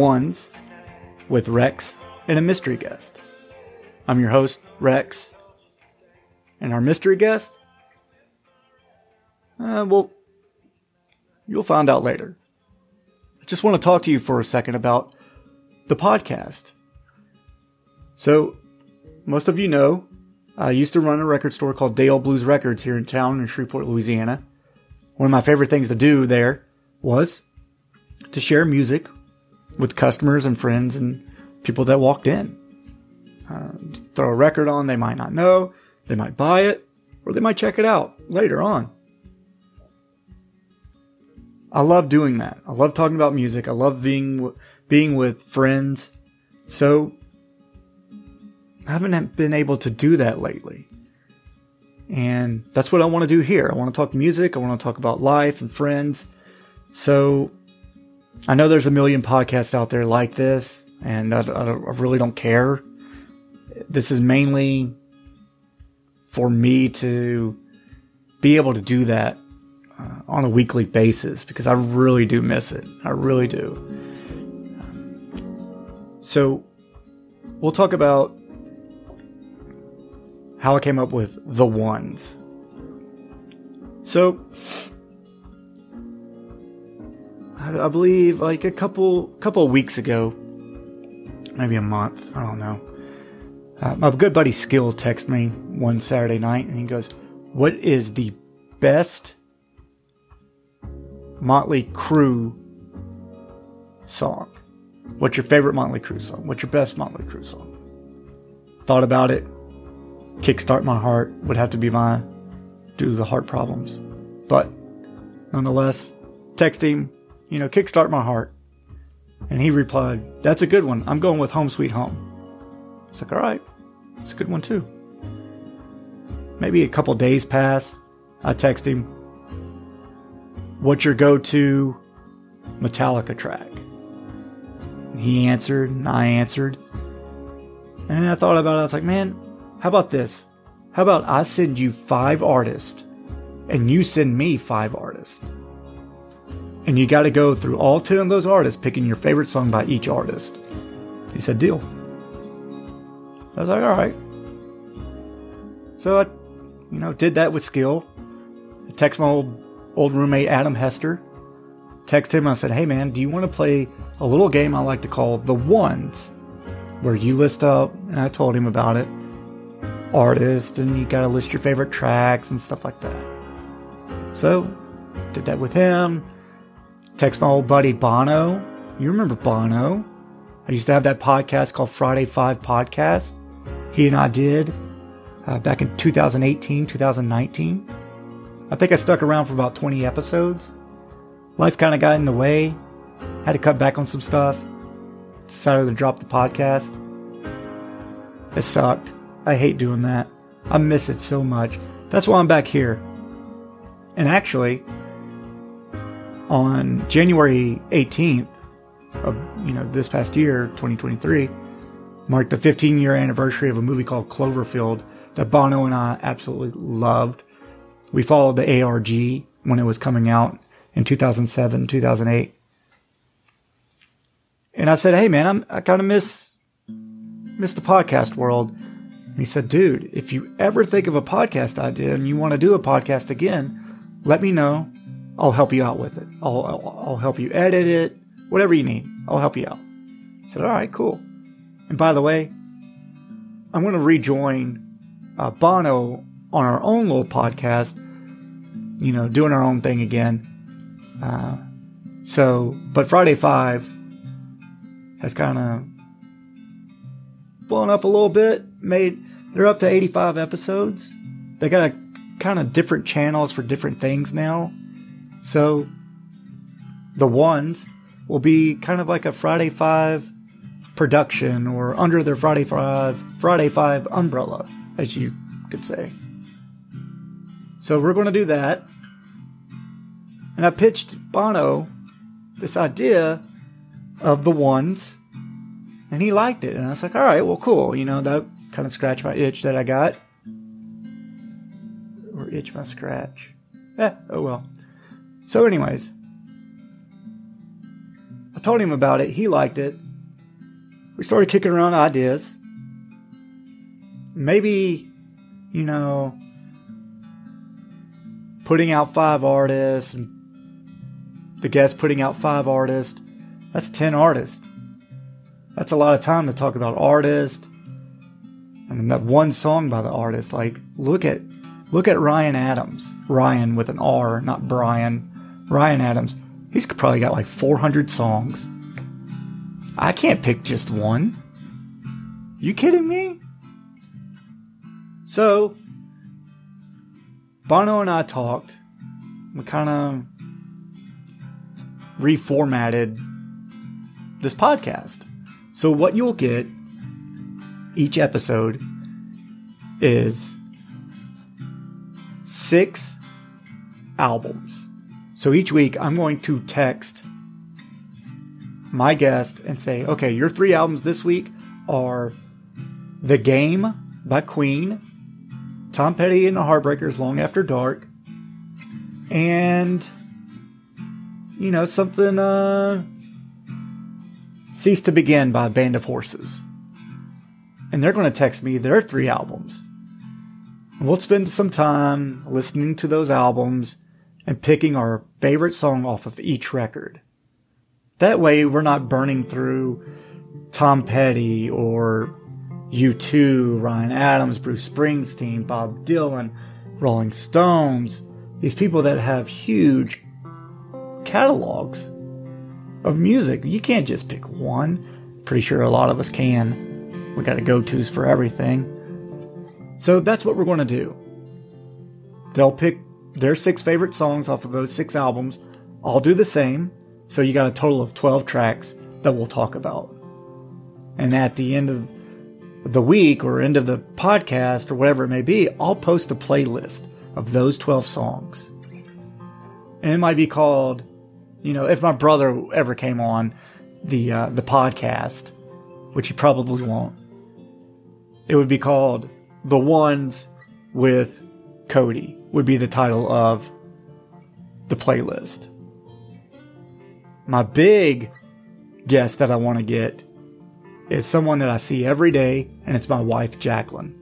Ones with Rex and a mystery guest. I'm your host, Rex. And our mystery guest? Uh, well, you'll find out later. I just want to talk to you for a second about the podcast. So, most of you know, I used to run a record store called Dale Blues Records here in town in Shreveport, Louisiana. One of my favorite things to do there was to share music with customers and friends and people that walked in. Uh, throw a record on, they might not know, they might buy it, or they might check it out later on. I love doing that. I love talking about music. I love being being with friends. So I haven't been able to do that lately. And that's what I want to do here. I want to talk music. I want to talk about life and friends. So I know there's a million podcasts out there like this, and I, I, really don't care. This is mainly for me to be able to do that uh, on a weekly basis because I really do miss it. I really do. So we'll talk about how I came up with the ones. So I, I believe like a couple couple weeks ago, maybe a month. I don't know. Uh, my good buddy Skill texted me one Saturday night, and he goes, "What is the best Motley Crue song? What's your favorite Motley Crue song? What's your best Motley Crue song?" Thought about it. Kickstart My Heart would have to be my due to the heart problems, but nonetheless, text him you know, kickstart my heart. And he replied, That's a good one. I'm going with Home Sweet Home. It's like, All right, it's a good one too. Maybe a couple days pass. I text him, What's your go to Metallica track? He answered, and I answered. And then I thought about it. I was like, Man, how about this? How about I send you five artists and you send me five artists? And you got to go through all 10 of those artists picking your favorite song by each artist. He said, Deal. I was like, All right. So I, you know, did that with skill. I text my old, old roommate, Adam Hester. Text him. I said, Hey, man, do you want to play a little game I like to call The Ones? Where you list up, and I told him about it, artist, and you got to list your favorite tracks and stuff like that. So, did that with him Text my old buddy Bono. You remember Bono? I used to have that podcast called Friday Five Podcast. He and I did uh, back in 2018, 2019. I think I stuck around for about 20 episodes. Life kind of got in the way. Had to cut back on some stuff. Decided to drop the podcast. It sucked. I hate doing that. I miss it so much. That's why I'm back here. And actually, on January 18th of you know this past year, 2023, marked the 15 year anniversary of a movie called Cloverfield that Bono and I absolutely loved. We followed the ARG when it was coming out in 2007, 2008. And I said, "Hey man, I'm, I kind of miss miss the podcast world." And he said, "Dude, if you ever think of a podcast idea and you want to do a podcast again, let me know. I'll help you out with it. I'll, I'll, I'll help you edit it, whatever you need. I'll help you out. I said, all right, cool. And by the way, I'm going to rejoin uh, Bono on our own little podcast, you know, doing our own thing again. Uh, so, but Friday 5 has kind of blown up a little bit, made, they're up to 85 episodes. They got a kind of different channels for different things now. So the ones will be kind of like a Friday Five production or under their Friday Five Friday Five umbrella, as you could say. So we're going to do that. And I pitched Bono this idea of the ones, and he liked it. And I was like, all right, well, cool. You know, that kind of scratched my itch that I got. Or itch my scratch. Eh, oh well. So, anyways, I told him about it. He liked it. We started kicking around ideas. Maybe, you know, putting out five artists and the guest putting out five artists. That's 10 artists. That's a lot of time to talk about artists. I mean, that one song by the artist. Like, look at, look at Ryan Adams. Ryan with an R, not Brian. Ryan Adams. He's probably got like 400 songs. I can't pick just one. You kidding me? So, Bono and I talked. We kind of reformatted this podcast. So, what you'll get each episode is six albums. So, each week I'm going to text my guest and say, okay, your three albums this week are The Game by Queen, Tom Petty and the Heartbreakers Long After Dark, and you know, something uh Cease to Begin by Band of Horses. And they're going to text me their three albums. And we'll spend some time listening to those albums and picking our favorite song off of each record. That way we're not burning through Tom Petty or U2, Ryan Adams, Bruce Springsteen, Bob Dylan, Rolling Stones, these people that have huge catalogs of music. You can't just pick one. Pretty sure a lot of us can. We got to go tos for everything. So that's what we're going to do. They'll pick their six favorite songs off of those six albums. I'll do the same. So you got a total of 12 tracks that we'll talk about. And at the end of the week or end of the podcast or whatever it may be, I'll post a playlist of those 12 songs. And it might be called, you know, if my brother ever came on the uh, the podcast, which he probably won't, it would be called "The Ones with Cody." Would be the title of the playlist. My big guest that I want to get is someone that I see every day, and it's my wife, Jacqueline.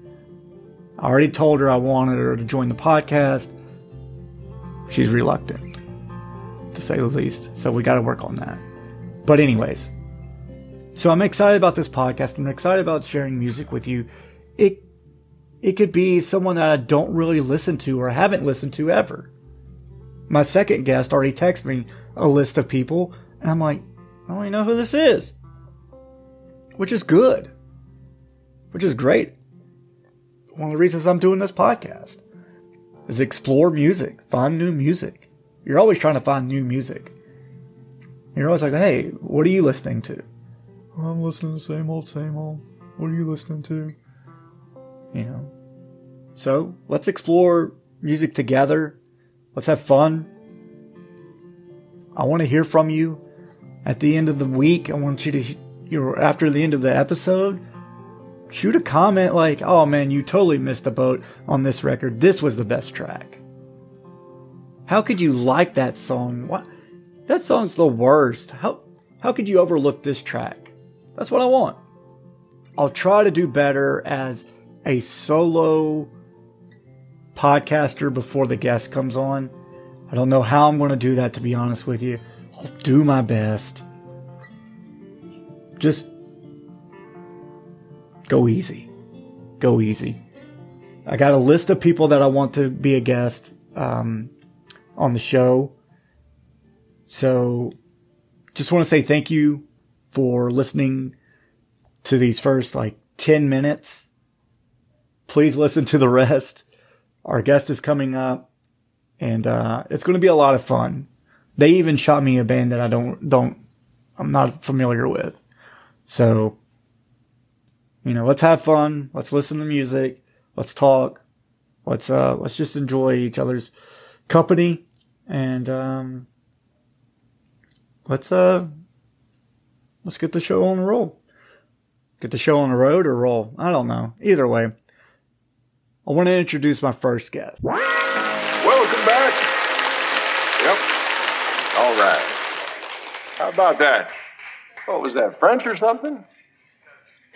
I already told her I wanted her to join the podcast. She's reluctant, to say the least. So we got to work on that. But, anyways, so I'm excited about this podcast. I'm excited about sharing music with you. It it could be someone that I don't really listen to or haven't listened to ever. My second guest already texted me a list of people, and I'm like, I don't even know who this is. Which is good. Which is great. One of the reasons I'm doing this podcast is explore music, find new music. You're always trying to find new music. You're always like, hey, what are you listening to? I'm listening to the same old, same old. What are you listening to? You know. So let's explore music together. Let's have fun. I want to hear from you at the end of the week. I want you to, you know, after the end of the episode, shoot a comment like, oh man, you totally missed the boat on this record. This was the best track. How could you like that song? What? That song's the worst. How, how could you overlook this track? That's what I want. I'll try to do better as a solo podcaster before the guest comes on. I don't know how I'm going to do that, to be honest with you. I'll do my best. Just go easy. Go easy. I got a list of people that I want to be a guest um, on the show. So just want to say thank you for listening to these first like 10 minutes. Please listen to the rest. Our guest is coming up and uh, it's going to be a lot of fun. They even shot me a band that I don't don't I'm not familiar with. So you know, let's have fun. Let's listen to music. Let's talk. Let's uh let's just enjoy each other's company and um let's uh let's get the show on the roll. Get the show on the road or roll. I don't know. Either way. I want to introduce my first guest. Welcome back. Yep. All right. How about that? What was that, French or something?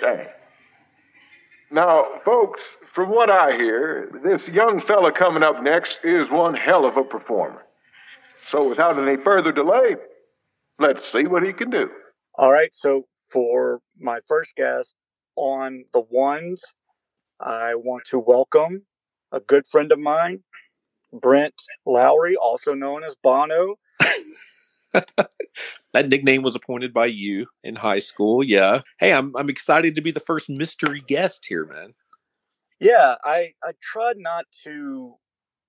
Dang. Now, folks, from what I hear, this young fella coming up next is one hell of a performer. So, without any further delay, let's see what he can do. All right. So, for my first guest on the ones, I want to welcome a good friend of mine, Brent Lowry, also known as Bono. that nickname was appointed by you in high school. Yeah. Hey, I'm I'm excited to be the first mystery guest here, man. Yeah, I I tried not to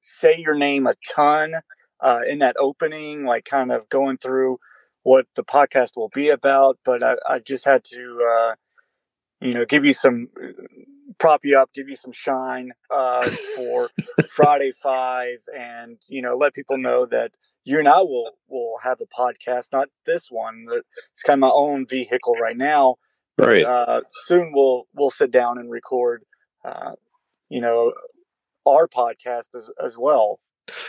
say your name a ton uh, in that opening, like kind of going through what the podcast will be about, but I, I just had to, uh, you know, give you some prop you up, give you some shine uh, for Friday Five, and you know, let people know that you and I will will have a podcast, not this one. It's kind of my own vehicle right now. Right. Uh, soon we'll we'll sit down and record, uh, you know, our podcast as as well.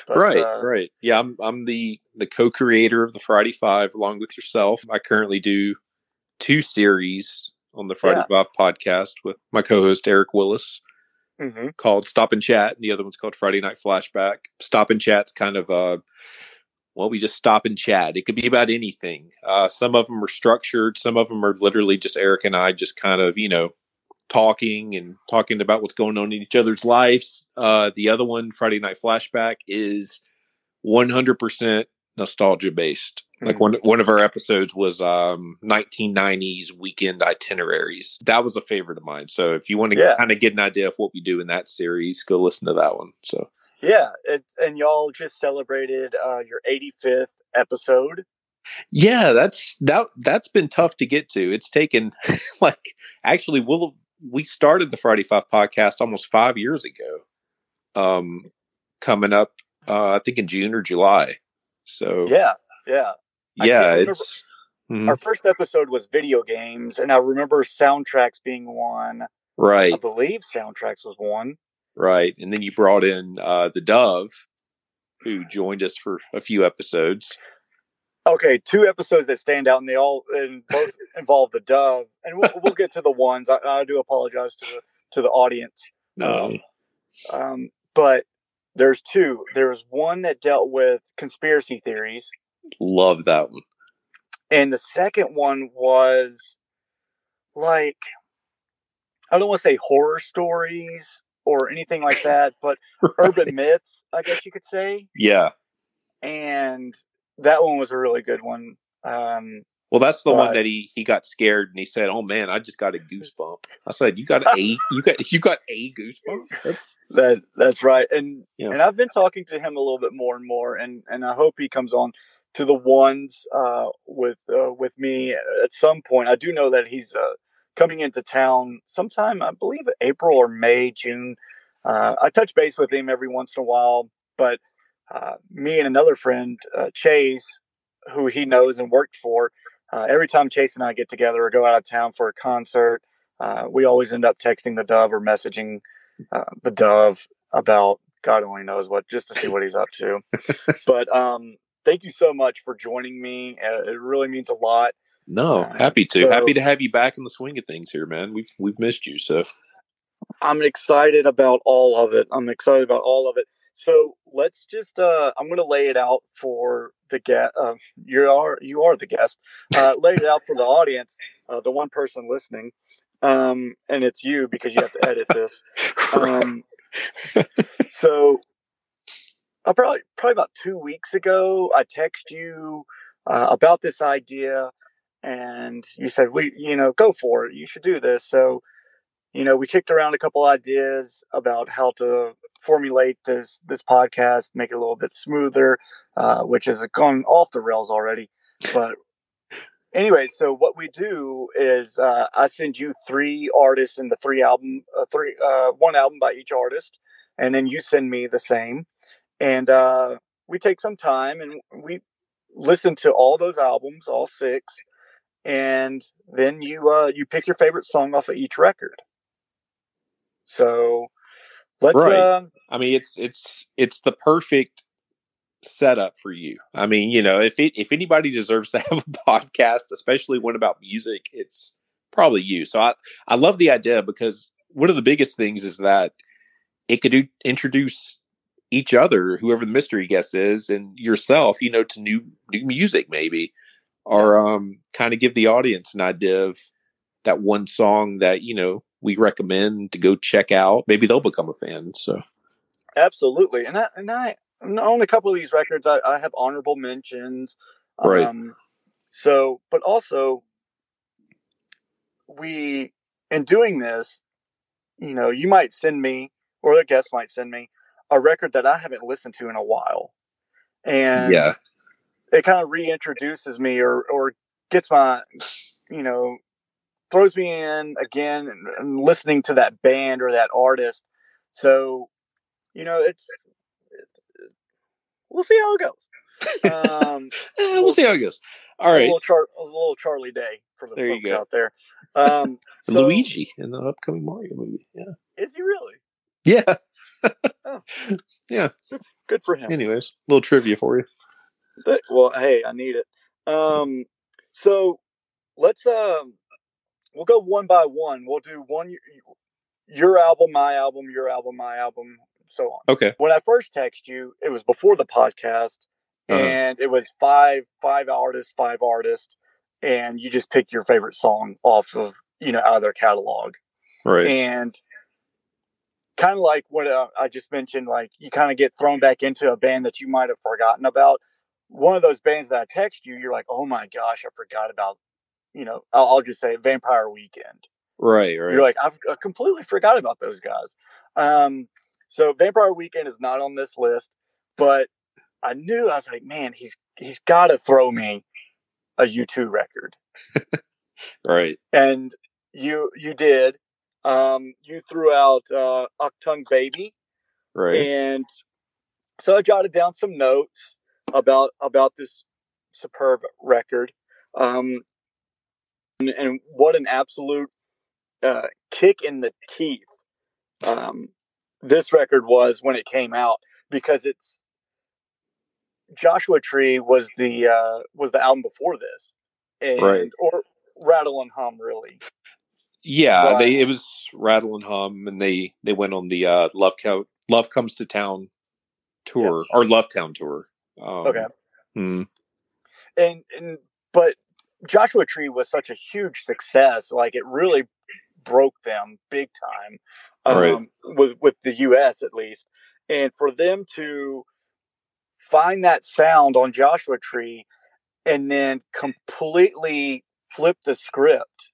But, right, uh, right. Yeah, I'm I'm the the co-creator of the Friday Five along with yourself. I currently do two series on the Friday yeah. Podcast with my co-host Eric Willis. Mm-hmm. Called Stop and Chat, and the other one's called Friday Night Flashback. Stop and Chat's kind of uh, well, we just stop and chat. It could be about anything. Uh, some of them are structured. Some of them are literally just Eric and I just kind of, you know, talking and talking about what's going on in each other's lives. Uh, the other one, Friday Night Flashback, is 100% nostalgia based. Like one one of our episodes was um 1990s weekend itineraries. That was a favorite of mine. So if you want to yeah. kind of get an idea of what we do in that series, go listen to that one. So yeah, it, and y'all just celebrated uh, your 85th episode. Yeah, that's that. That's been tough to get to. It's taken like actually, we'll we started the Friday Five podcast almost five years ago. Um, coming up, uh, I think in June or July. So yeah, yeah, yeah. It's mm-hmm. our first episode was video games, and I remember soundtracks being one. Right, I believe soundtracks was one right? And then you brought in uh, the Dove, who joined us for a few episodes. Okay, two episodes that stand out, and they all and both involve the Dove, and we'll, we'll get to the ones. I, I, do apologize to the to the audience. No, um, um, but there's two. There's one that dealt with conspiracy theories. Love that one. And the second one was like I don't want to say horror stories, or anything like that, but right. urban myths, I guess you could say. Yeah. And that one was a really good one. Um, well, that's the but, one that he he got scared and he said, "Oh man, I just got a goosebump." I said, "You got a you got you got a goosebump." That's that that's right. And yeah. and I've been talking to him a little bit more and more, and and I hope he comes on to the ones uh, with uh, with me at some point. I do know that he's uh, coming into town sometime, I believe April or May, June. Uh, I touch base with him every once in a while, but uh, me and another friend, uh, Chase, who he knows and worked for, uh, every time Chase and I get together or go out of town for a concert, uh, we always end up texting the Dove or messaging uh, the Dove about God only knows what, just to see what he's up to. but um, thank you so much for joining me. it really means a lot. No, uh, happy to. So, happy to have you back in the swing of things here, man. We've we've missed you, so I'm excited about all of it. I'm excited about all of it. So let's just uh I'm gonna lay it out for the guest uh, you are you are the guest. Uh lay it out for the audience, uh, the one person listening. Um and it's you because you have to edit this. Um so I probably probably about two weeks ago I text you uh, about this idea and you said we you know go for it you should do this so you know we kicked around a couple ideas about how to formulate this this podcast make it a little bit smoother uh, which has gone off the rails already but anyway so what we do is uh, i send you three artists and the three album uh, three uh, one album by each artist and then you send me the same and uh, we take some time and we listen to all those albums all six and then you uh, you pick your favorite song off of each record. So let's. Right. Uh, I mean, it's it's it's the perfect setup for you. I mean, you know, if it, if anybody deserves to have a podcast, especially one about music, it's probably you. So I I love the idea because one of the biggest things is that it could do, introduce each other, whoever the mystery guest is, and yourself, you know, to new new music maybe, or um, kind of give the audience an idea of that one song that you know we recommend to go check out. Maybe they'll become a fan. So absolutely, and I, and I on a couple of these records, I, I have honorable mentions. Right. Um, so, but also we in doing this, you know, you might send me or the guest might send me a record that I haven't listened to in a while. And yeah, it kind of reintroduces me or, or gets my, you know, throws me in again and, listening to that band or that artist. So, you know, it's, we'll see how it goes. Um, we'll, we'll, see how it goes. All right, a little, Char- a little Charlie Day for the there folks out there. Um, so, Luigi in the upcoming Mario movie. Yeah, is he really? Yeah. oh. Yeah. Good for him. Anyways, a little trivia for you. But, well, hey, I need it. Um, so let's um, we'll go one by one. We'll do one your album, my album, your album, my album, so on. Okay. When I first text you, it was before the podcast, uh-huh. and it was five five artists, five artists, and you just pick your favorite song off of you know out of their catalog. Right. And kind of like what uh, I just mentioned, like you kind of get thrown back into a band that you might have forgotten about. One of those bands that I text you, you're like, oh my gosh, I forgot about, you know, I'll, I'll just say Vampire Weekend. Right, right. You're like, I've I completely forgot about those guys. Um, so Vampire Weekend is not on this list, but I knew I was like, man, he's he's got to throw me a U2 record. right. And you you did um, you threw out uh, Achtung Baby, right? And so I jotted down some notes about about this superb record, um, and, and what an absolute uh, kick in the teeth um, this record was when it came out because it's Joshua Tree was the uh, was the album before this, and right. or Rattle and Hum really. Yeah, but, they it was Rattle and Hum, and they they went on the uh, Love Co- Love Comes to Town tour yeah. or Love Town tour. Um, okay. Hmm. And and but Joshua Tree was such a huge success, like it really broke them big time, um, right. with with the U.S. at least, and for them to find that sound on Joshua Tree and then completely flip the script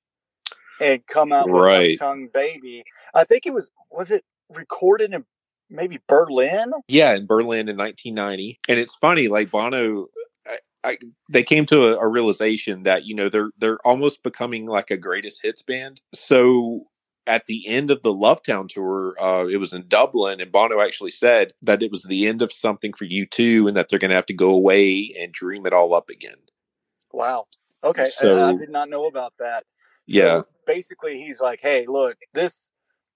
and come out with right. tongue baby. I think it was was it recorded in maybe Berlin? Yeah, in Berlin in 1990. And it's funny, like Bono, I, they came to a, a, realization that you know they're they're almost becoming like a greatest hits band. So at the end of the Lovetown tour, uh, it was in Dublin, and Bono actually said that it was the end of something for U2, and that they're going to have to go away and dream it all up again. Wow. Okay, so, I, I did not know about that. Yeah. So basically, he's like, "Hey, look this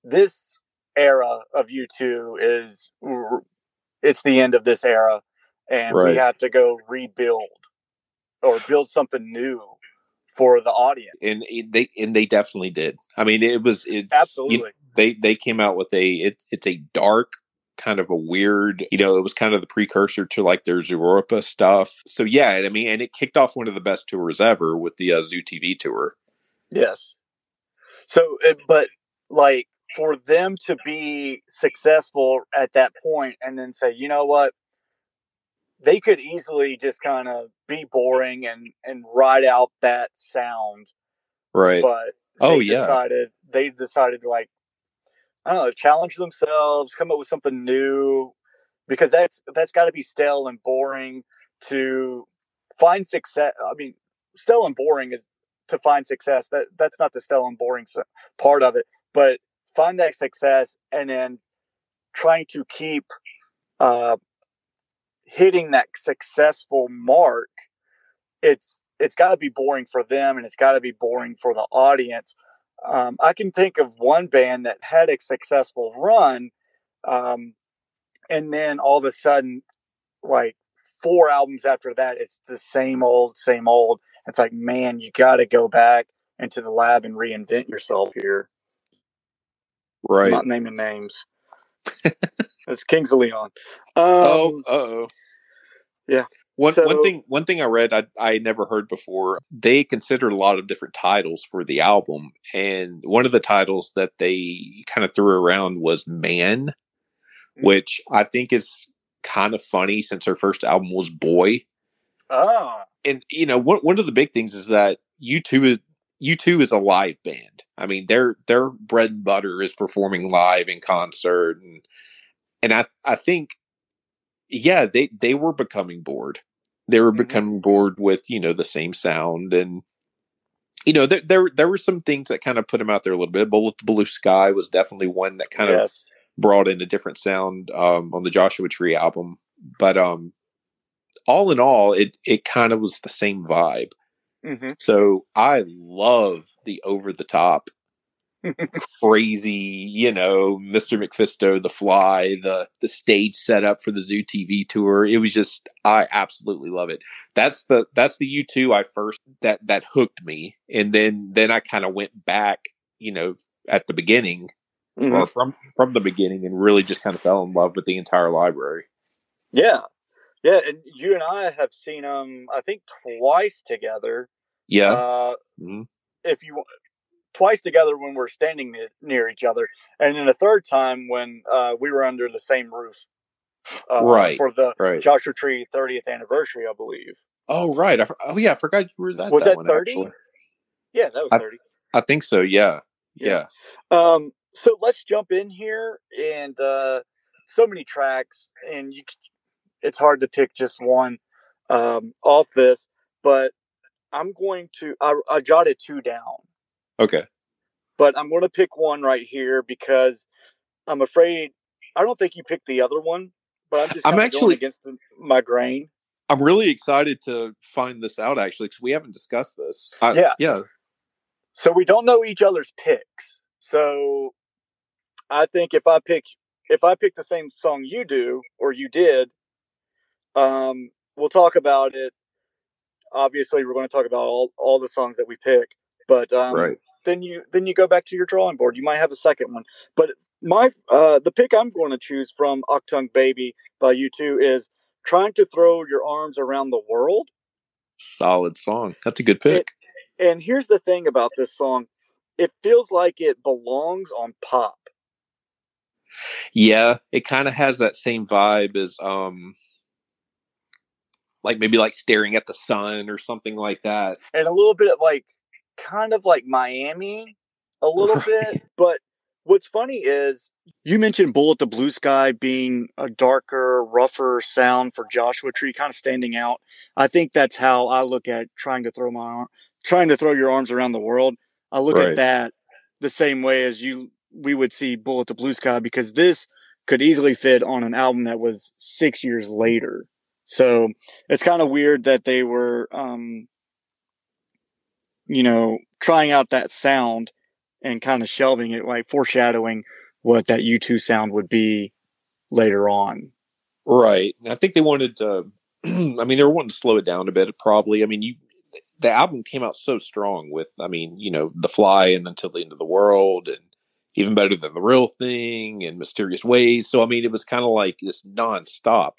this era of U2 is it's the end of this era, and right. we have to go rebuild or build something new." for the audience. And they and they definitely did. I mean, it was it's absolutely. You know, they they came out with a it's it's a dark kind of a weird, you know, it was kind of the precursor to like their Zooropa stuff. So yeah, I mean, and it kicked off one of the best tours ever with the uh, Zoo TV tour. Yes. So, eh, but like for them to be successful at that point and then say, you know what, they could easily just kind of be boring and and ride out that sound. Right. But oh yeah, decided they decided to like I don't know, challenge themselves, come up with something new, because that's that's got to be stale and boring to find success. I mean, stale and boring is to find success. That that's not the stale and boring part of it, but find that success and then trying to keep uh, hitting that successful mark. It's it's got to be boring for them, and it's got to be boring for the audience. Um, I can think of one band that had a successful run, um, and then all of a sudden, like four albums after that, it's the same old, same old. It's like, man, you got to go back into the lab and reinvent yourself here. Right. I'm not naming names. it's Kings of Leon. Oh, um, oh, oh. Yeah. One so, one thing one thing I read I I never heard before. They considered a lot of different titles for the album, and one of the titles that they kind of threw around was "Man," mm-hmm. which I think is kind of funny since her first album was "Boy." Oh, and you know one one of the big things is that U2 is U2 is a live band. I mean, their their bread and butter is performing live in concert, and and I I think yeah, they they were becoming bored. They were mm-hmm. becoming bored with you know the same sound, and you know there there there were some things that kind of put them out there a little bit. Bullet the Blue Sky was definitely one that kind yes. of brought in a different sound um, on the Joshua Tree album, but um, all in all, it it kind of was the same vibe. Mm-hmm. So I love the over the top crazy, you know, Mr. MacPhisto, the fly, the the stage setup for the Zoo TV tour. It was just I absolutely love it. That's the that's the U2 I first that that hooked me. And then then I kind of went back, you know, at the beginning mm-hmm. or from from the beginning and really just kind of fell in love with the entire library. Yeah. Yeah, and you and I have seen them I think twice together. Yeah. Uh, mm-hmm. If you twice together when we're standing near each other, and then a third time when uh, we were under the same roof. Uh, right for the right. Joshua Tree 30th anniversary, I believe. Oh right! I, oh yeah, I forgot you were that. Was that, that 30? Yeah, that was I, 30. I think so. Yeah. yeah, yeah. Um. So let's jump in here, and uh, so many tracks, and you, it's hard to pick just one um, off this, but I'm going to. I, I jotted two down. Okay. But I'm going to pick one right here because I'm afraid I don't think you picked the other one, but I'm just I'm actually against the, my grain. I'm really excited to find this out actually because we haven't discussed this. I, yeah, yeah. So we don't know each other's picks. So I think if I pick if I pick the same song you do or you did, um, we'll talk about it. Obviously, we're going to talk about all all the songs that we pick. But um, right. then you then you go back to your drawing board. You might have a second one. But my uh, the pick I'm going to choose from Achtung Baby by U2 is trying to throw your arms around the world. Solid song. That's a good pick. It, and here's the thing about this song. It feels like it belongs on pop. Yeah, it kind of has that same vibe as um like maybe like staring at the sun or something like that. And a little bit like kind of like Miami a little right. bit. But what's funny is you mentioned Bullet the Blue Sky being a darker, rougher sound for Joshua Tree, kind of standing out. I think that's how I look at trying to throw my arm, trying to throw your arms around the world. I look right. at that the same way as you we would see Bullet the Blue Sky because this could easily fit on an album that was six years later. So it's kind of weird that they were um, you know, trying out that sound and kind of shelving it, like foreshadowing what that U2 sound would be later on. Right. I think they wanted to, I mean, they were wanting to slow it down a bit, probably. I mean, you, the album came out so strong with, I mean, you know, The Fly and Until the End of the World and even better than The Real Thing and Mysterious Ways. So, I mean, it was kind of like this nonstop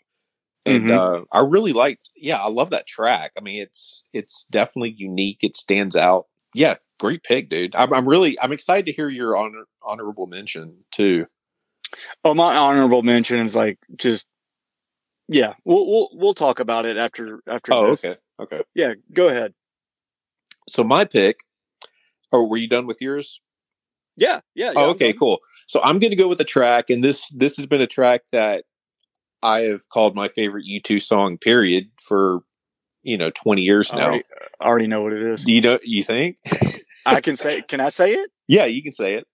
and mm-hmm. uh, I really liked. Yeah, I love that track. I mean, it's it's definitely unique. It stands out. Yeah, great pick, dude. I'm, I'm really I'm excited to hear your honor, honorable mention too. Oh, my honorable mention is like just yeah. We'll we'll we'll talk about it after after. Oh, this. okay, okay. Yeah, go ahead. So my pick. Oh, were you done with yours? Yeah, yeah. yeah oh, okay, cool. So I'm going to go with a track, and this this has been a track that I have called my favorite U2 song, period, for you know twenty years now. I already, I already know what it is. Do you know? You think? I can say. Can I say it? Yeah, you can say it.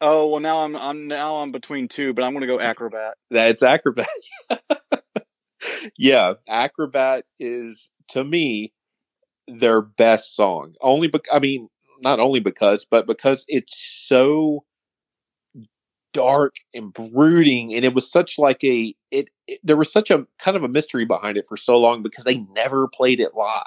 Oh well, now I'm I'm now I'm between two, but I'm going to go Acrobat. That's Acrobat. yeah, Acrobat is to me their best song. Only, but I mean, not only because, but because it's so dark and brooding and it was such like a it it, there was such a kind of a mystery behind it for so long because they never played it live.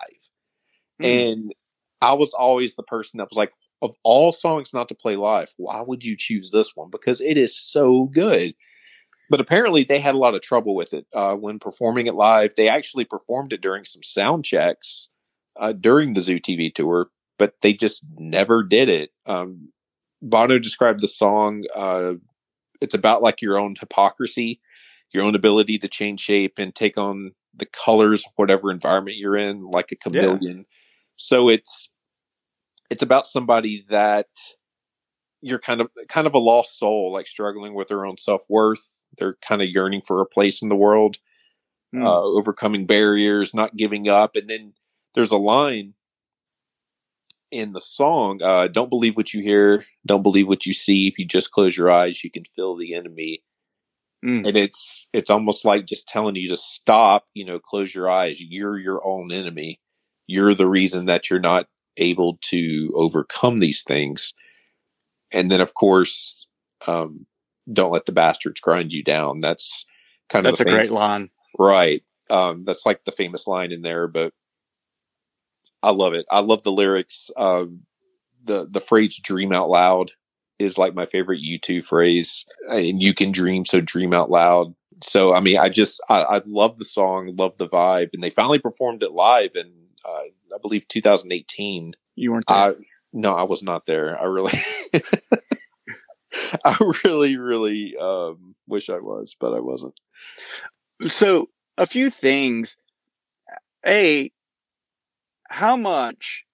Mm. And I was always the person that was like, of all songs not to play live, why would you choose this one? Because it is so good. But apparently, they had a lot of trouble with it uh, when performing it live. They actually performed it during some sound checks uh, during the Zoo TV tour, but they just never did it. Um, Bono described the song. Uh, it's about like your own hypocrisy, your own ability to change shape and take on the colors of whatever environment you're in, like a chameleon. Yeah. So it's it's about somebody that you're kind of kind of a lost soul, like struggling with their own self worth. They're kind of yearning for a place in the world, mm. uh, overcoming barriers, not giving up. And then there's a line in the song uh, don't believe what you hear don't believe what you see. If you just close your eyes you can feel the enemy. Mm. and it's it's almost like just telling you to stop you know close your eyes. You're your own enemy. You're the reason that you're not able to overcome these things. And then of course um, don't let the bastards grind you down. That's kind of that's a great line. Right. Um, that's like the famous line in there but I love it. I love the lyrics. Um, the the phrase "dream out loud" is like my favorite U2 phrase, and you can dream, so dream out loud. So I mean, I just I, I love the song, love the vibe, and they finally performed it live in uh, I believe 2018. You weren't there. I, no, I was not there. I really, I really, really um, wish I was, but I wasn't. So a few things. A, how much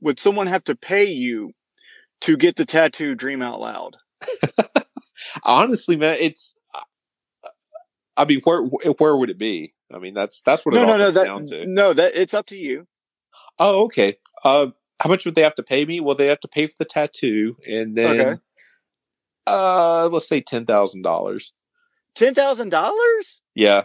would someone have to pay you to get the tattoo dream out loud? Honestly, man, it's. I mean, where where would it be? I mean, that's that's what no, it no, no, that, No, that it's up to you. Oh, okay. Uh, how much would they have to pay me? Well, they have to pay for the tattoo, and then, okay. uh, let's say ten thousand dollars. Ten thousand dollars? Yeah.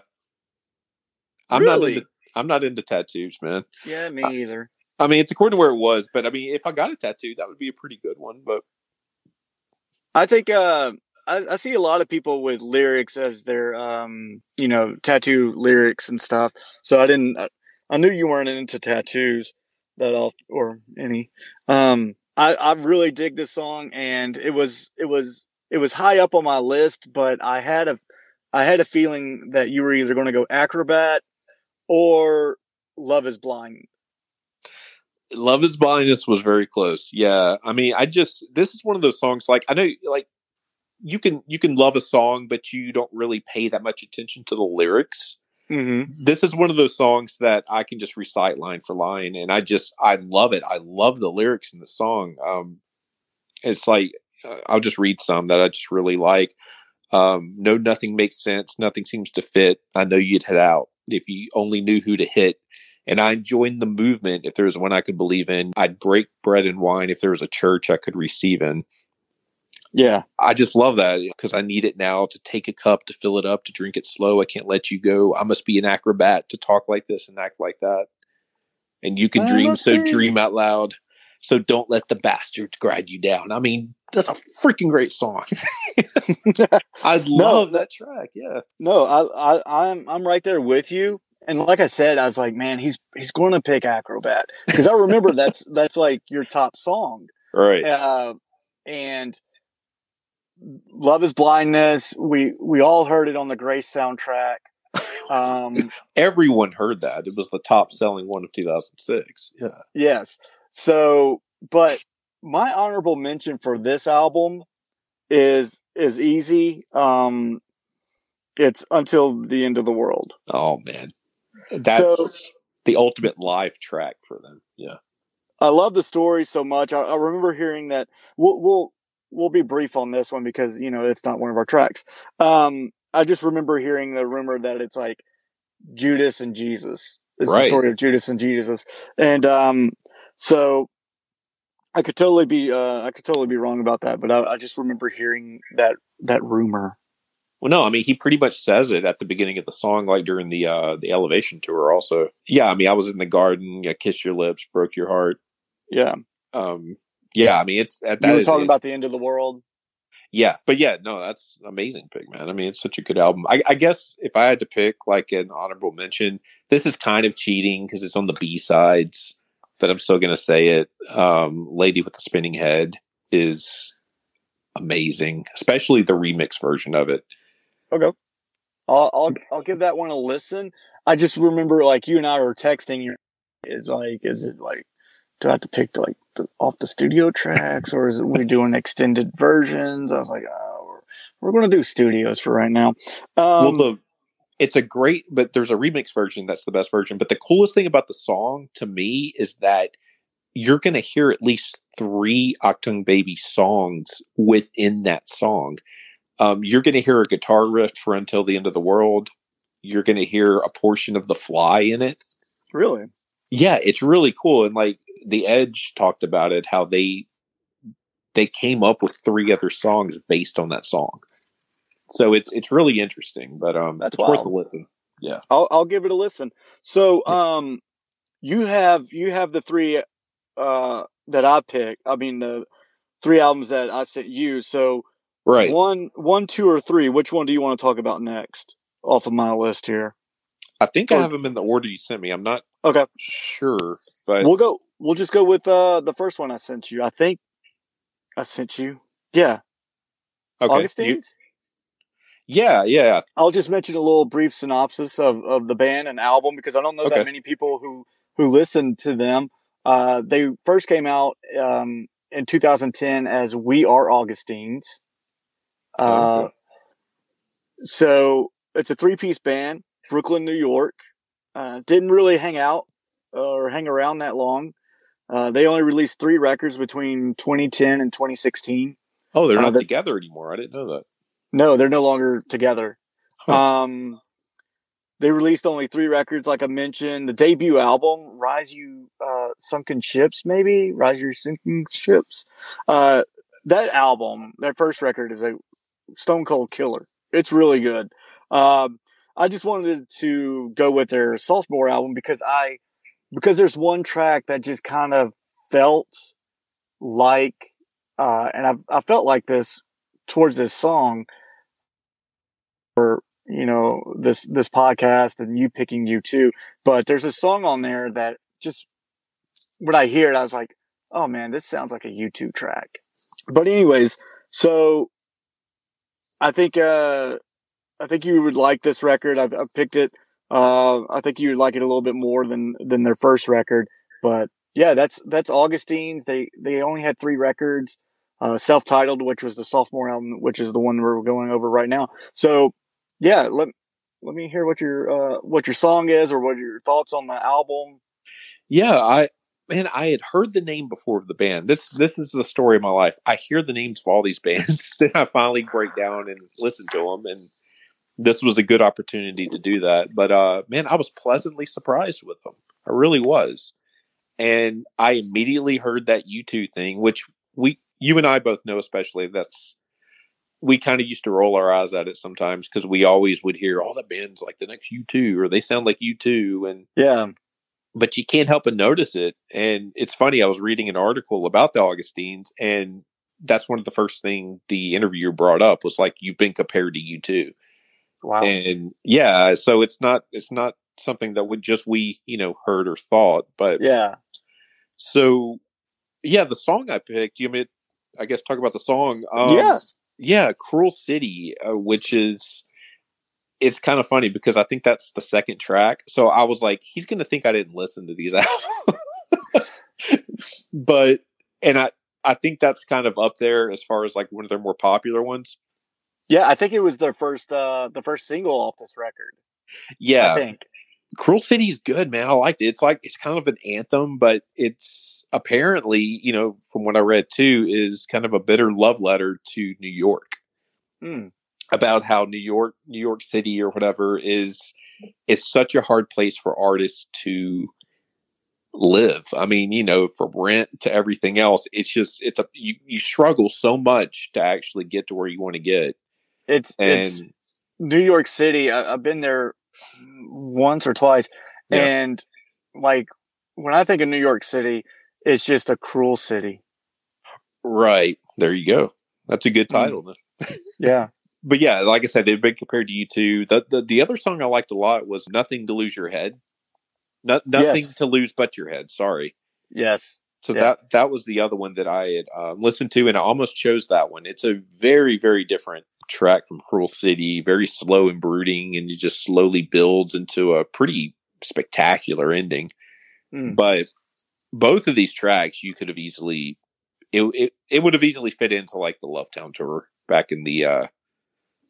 I'm really? not into I'm not into tattoos, man. Yeah, me I, either. I mean, it's according to where it was, but I mean, if I got a tattoo, that would be a pretty good one. But I think uh, I, I, see a lot of people with lyrics as their, um, you know, tattoo lyrics and stuff. So I didn't. I, I knew you weren't into tattoos that all or any. Um, I, I really dig this song, and it was it was it was high up on my list, but I had a I had a feeling that you were either going to go acrobat or Love is Blind? Love is Blindness was very close. Yeah. I mean, I just this is one of those songs like I know like you can you can love a song but you don't really pay that much attention to the lyrics. Mm-hmm. This is one of those songs that I can just recite line for line and I just I love it. I love the lyrics in the song. Um it's like uh, I'll just read some that I just really like. Um, no, nothing makes sense. Nothing seems to fit. I know you'd head out if you only knew who to hit. And I joined the movement if there was one I could believe in. I'd break bread and wine if there was a church I could receive in. Yeah. I just love that because I need it now to take a cup, to fill it up, to drink it slow. I can't let you go. I must be an acrobat to talk like this and act like that. And you can I dream, so dream out loud. So don't let the bastards grind you down. I mean, that's a freaking great song. I love no, that track. Yeah. No, I, I, I'm, I'm right there with you. And like I said, I was like, man, he's, he's going to pick Acrobat because I remember that's, that's like your top song. Right. Uh, and Love is Blindness. We, we all heard it on the Grace soundtrack. Um, everyone heard that. It was the top selling one of 2006. Yeah. Yes. So, but my honorable mention for this album is is easy. Um, it's until the end of the world. Oh man, that's so, the ultimate live track for them. Yeah, I love the story so much. I, I remember hearing that. We'll, we'll we'll be brief on this one because you know it's not one of our tracks. Um, I just remember hearing the rumor that it's like Judas and Jesus. It's right. the story of Judas and Jesus, and um, so I could totally be uh, I could totally be wrong about that, but I, I, just remember hearing that that rumor. Well, no, I mean he pretty much says it at the beginning of the song, like during the uh, the Elevation tour. Also, yeah, I mean I was in the garden, I kissed your lips, broke your heart. Yeah, um, yeah. I mean it's at that. You were talking about the end of the world. yeah, but yeah, no, that's amazing pick, man. I mean, it's such a good album. I, I guess if I had to pick like an honorable mention, this is kind of cheating because it's on the B sides, but I'm still gonna say it. Um, Lady with the Spinning Head is amazing, especially the remix version of it. Okay, I'll I'll, I'll give that one a listen. I just remember like you and I were texting. Is like, is it like do I have to pick like the, off the studio tracks or is it we doing extended versions? I was like, oh, we're, we're going to do studios for right now. Um, well, the it's a great, but there's a remix version that's the best version. But the coolest thing about the song to me is that you're going to hear at least three Achtung Baby songs within that song. Um, you're going to hear a guitar riff for Until the End of the World. You're going to hear a portion of The Fly in it. Really? Yeah, it's really cool. And like the Edge talked about it, how they they came up with three other songs based on that song. So it's it's really interesting, but um, that's worth a listen. Yeah, I'll I'll give it a listen. So um, you have you have the three uh that I picked. I mean the three albums that I sent you. So right, one one two or three. Which one do you want to talk about next off of my list here? I think or, I have them in the order you sent me. I'm not okay sure, but we'll go we'll just go with uh, the first one I sent you. I think I sent you. Yeah. Okay. Augustines? Yeah, yeah. I'll just mention a little brief synopsis of, of the band and album because I don't know okay. that many people who who listen to them. Uh, they first came out um, in 2010 as We Are Augustines. Uh, okay. So it's a three piece band, Brooklyn, New York. Uh, didn't really hang out or hang around that long. Uh, they only released three records between 2010 and 2016. Oh, they're uh, not together anymore. I didn't know that. No, they're no longer together. Huh. Um, they released only three records, like I mentioned. The debut album, Rise You uh, Sunken Ships, maybe Rise Your Sinking Ships. Uh, that album, that first record, is a stone cold killer. It's really good. Um, I just wanted to go with their sophomore album because I because there's one track that just kind of felt like, uh, and I, I felt like this towards this song or, you know, this, this podcast and you picking U2. but there's a song on there that just, when I hear it, I was like, oh man, this sounds like a U2 track. But anyways, so I think, uh, I think you would like this record. I've, I've picked it uh, I think you'd like it a little bit more than than their first record, but yeah, that's that's Augustines. They they only had three records, uh, self-titled, which was the sophomore album, which is the one we're going over right now. So yeah, let let me hear what your uh, what your song is or what your thoughts on the album. Yeah, I man, I had heard the name before of the band. This this is the story of my life. I hear the names of all these bands, then I finally break down and listen to them, and this was a good opportunity to do that. But uh, man, I was pleasantly surprised with them. I really was, and I immediately heard that U2 thing, which we, you and I both know, especially that's we kind of used to roll our eyes at it sometimes because we always would hear all oh, the bands like the next U2 or they sound like U2 and yeah but you can't help but notice it and it's funny I was reading an article about the Augustines and that's one of the first thing the interviewer brought up was like you've been compared to U2 Wow. And yeah, so it's not it's not something that would just we, you know, heard or thought, but yeah. So yeah, the song I picked, you mean I guess talk about the song. Um, yeah. Yeah, Cruel City, uh, which is it's kind of funny because I think that's the second track. So I was like, he's going to think I didn't listen to these albums. but and I I think that's kind of up there as far as like one of their more popular ones. Yeah, I think it was their first uh the first single off this record. Yeah. I think. Cruel City's good, man. I liked it. It's like it's kind of an anthem, but it's apparently, you know, from what I read too, is kind of a bitter love letter to New York. Mm. About how New York, New York City or whatever is it's such a hard place for artists to live. I mean, you know, from rent to everything else, it's just it's a you, you struggle so much to actually get to where you want to get. It's and it's New York City. I, have been there once or twice, yeah. and like when I think of New York City, it's just a cruel city. Right there, you go. That's a good mm. title. Mm. yeah. But yeah, like I said, it been compared to U2. The, the the other song I liked a lot was "Nothing to Lose Your Head." No, nothing Yes. to lose but your head. Sorry. Yes. So Yeah. that that was the other one that I had uh, listened to, and I almost chose that one. It's a very very different track from Cruel City, very slow and brooding, and it just slowly builds into a pretty spectacular ending. Mm. But both of these tracks, you could have easily it it, it would have easily fit into like the Lovetown tour back in the uh,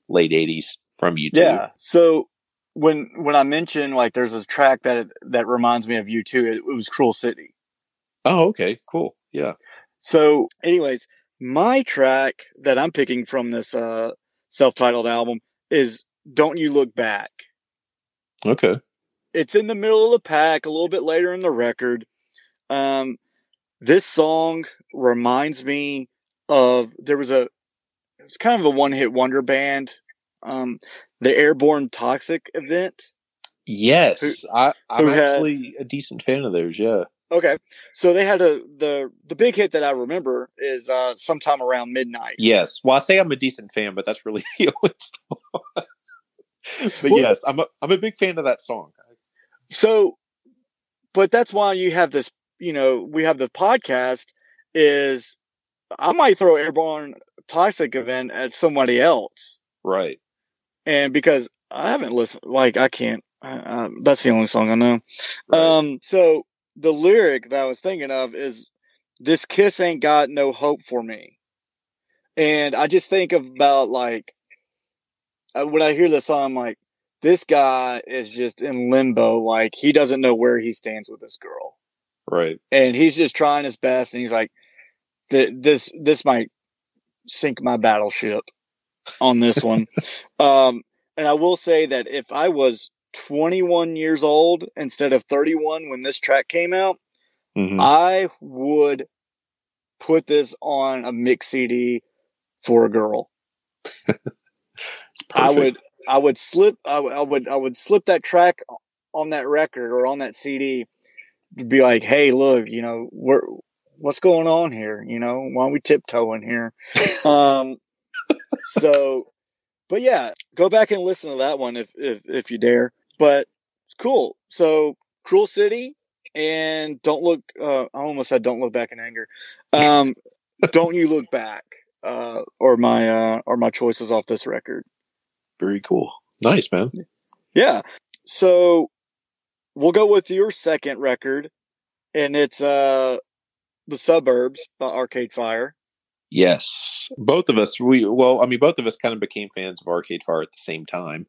late '80s from U2. Yeah. So when when I mentioned like there's a track that that reminds me of U2, it, it was Cruel City. Oh, okay, cool. Yeah. So, anyways, my track that I'm picking from this uh self-titled album is "Don't You Look Back." Okay. It's in the middle of the pack, a little bit later in the record. Um, this song reminds me of there was a it was kind of a one-hit wonder band, um, the Airborne Toxic event. Yes, I, I'm who had- actually a decent fan of theirs. Yeah. Okay, so they had a the the big hit that I remember is uh sometime around midnight. Yes. Well, I say I'm a decent fan, but that's really the only song. but Well- yes, I'm a I'm a big fan of that song. So, but that's why you have this. You know, we have the podcast. Is I might throw Airborne Toxic event at somebody else, Right. and because I haven't listened, like I can't. That's the only song I know. right. Um, so the lyric that I was thinking of is this kiss ain't got no hope for me. And I just think about like, uh, when I hear this song, I'm like, this guy is just in limbo. Like he doesn't know where he stands with this girl right. and he's just trying his best. And he's like, this, this might sink my battleship on this one. um, and I will say that if I was 21 years old instead of 31 when this track came out, Mhm. I would put this on a mix CD for a girl. I would, I would slip, I, would- I would, I would slip that track on that record or on that CD. Be like, hey, look, you know, we're, what's going on here? You know, why are we tiptoeing here? um, so, but yeah, go back and listen to that one if, if, if you dare. But it's cool. So, Cruel City and Don't Look, uh, I almost said Don't Look Back in Anger. Um, Don't You Look Back, uh, or my, uh, or my choices off this record. Very cool. Nice, man. Yeah. So we'll go with your second record, and it's uh the suburbs by Arcade Fire. Yes. Both of us, we well, I mean, both of us kind of became fans of Arcade Fire at the same time.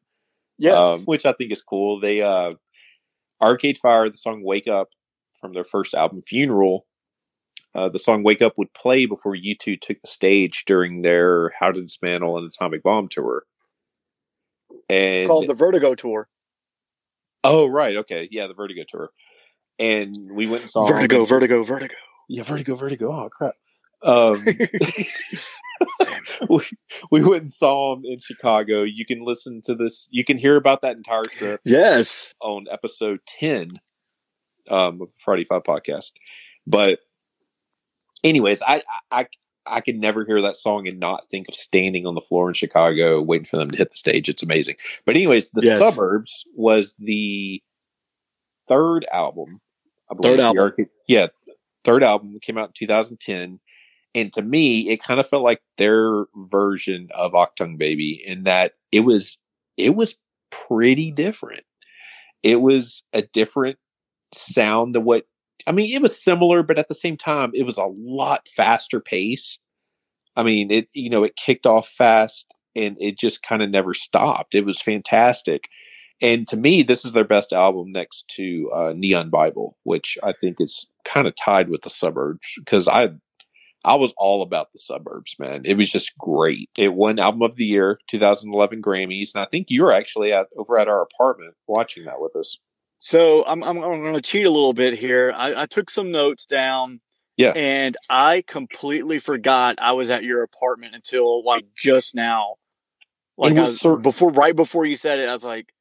Yes. um, which I think is cool. They uh, Arcade Fire, the song "Wake Up" from their first album "Funeral." Uh, the song "Wake Up" would play before U2 took the stage during their "How to Dismantle an Atomic Bomb" tour. And called the Vertigo Tour. Oh right, okay, yeah, the Vertigo tour. And we went and saw Vertigo, Vertigo, Vertigo. yeah, Vertigo, Vertigo. Oh crap. Um, we, we went and saw them in Chicago. You can listen to this. You can hear about that entire trip yes. on episode 10 um, of the Friday Five podcast. But, anyways, I, I, I could never hear that song and not think of standing on the floor in Chicago waiting for them to hit the stage. It's amazing. But, anyways, The Yes. Suburbs was the third album. I Third album. Arcade- yeah, third album came out in 2010. And to me, it kind of felt like their version of Achtung Baby in that it was it was pretty different. It was a different sound than what I mean, it was similar, but at the same time, it was a lot faster pace. I mean, it you know, it kicked off fast and it just kind of never stopped. It was fantastic. And to me, this is their best album next to uh, Neon Bible, which I think is kind of tied with the suburbs because I I was all about the suburbs, man. It was just great. It won album of the year, 2011 Grammys, and I think you were actually at over at our apartment watching that with us. So I'm I'm, I'm going to cheat a little bit here. I, I took some notes down. Yeah. And I completely forgot I was at your apartment until like just now. Like was was, before, right before you said it, I was like,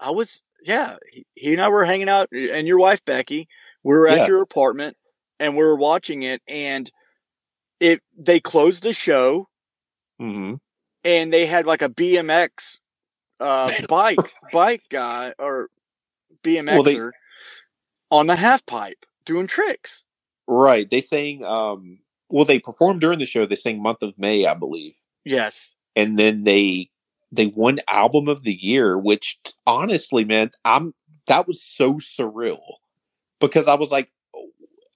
I was, yeah. He, he and I were hanging out, and your wife Becky. We were at Yeah. your apartment, and we were watching it, and it. They closed the show, Mm-hmm. and they had like a BMX uh, bike bike guy or BMXer well, they, on the half pipe doing tricks. Right. They sang um well they performed during the show, they sang month of May, I believe. Yes. And then they they won album of the year, which honestly, man, I'm that was so surreal because I was like,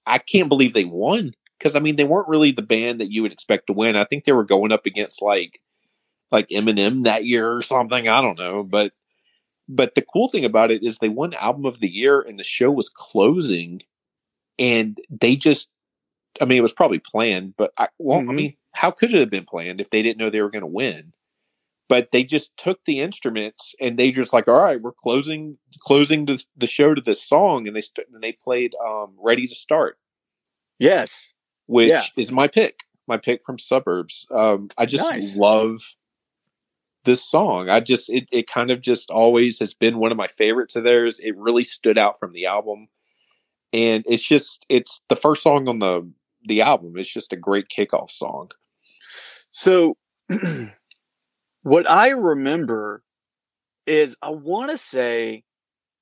I can't believe they won because I mean they weren't really the band that you would expect to win. I think they were going up against like like Eminem that year or something. I don't know, but but the cool thing about it is they won album of the year and the show was closing and they just I mean it was probably planned, but I well mm-hmm. I mean how could it have been planned if they didn't know they were going to win? But they just took the instruments and they just like, all right, we're closing closing the, the show to this song, and they st- and they played um, "Ready to Start." Yes, which yeah. is my pick, my pick from Suburbs. Um, I just nice. love this song. I just it it kind of just always has been one of my favorites of theirs. It really stood out from the album. And it's just it's the first song on the the album. It's just a great kickoff song. So what I remember is I want to say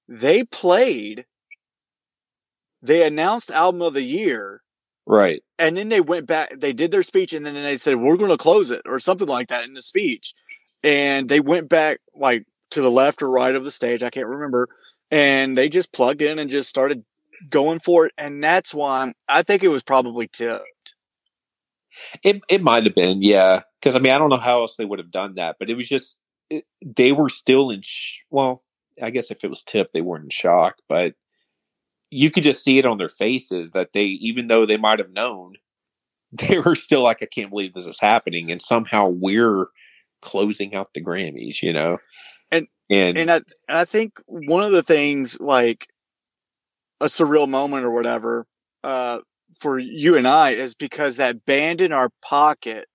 they played they announced album of the year right and then they went back they did their speech and then they said we're going to close it or something like that in the speech and they went back like to the left or right of the stage. I can't remember. And they just plugged in and just started going for it. And that's why I think it was probably tipped. It it might have been, yeah. Because I mean, I don't know how else they would have done that, but it was just it, they were still in. Sh- well, I guess if it was tipped, they weren't in shock, but you could just see it on their faces that they, even though they might have known, they were still like, "I can't believe this is happening," and somehow we're closing out the Grammys, you know? And, and, and I, I think one of the things like a surreal moment or whatever, uh, for you and I is because that band in our pocket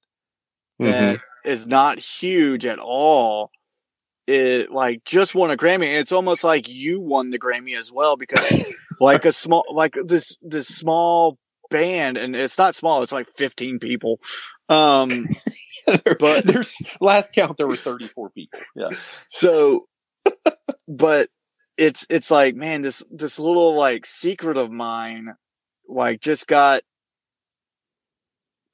that mm-hmm. is not huge at all it like just won a Grammy. And it's almost like you won the Grammy as well because like a small like this this small band and it's not small, it's like 15 people. Um but there's last count there were 34 people. Yeah. So but it's it's like, man, this this little like secret of mine like just got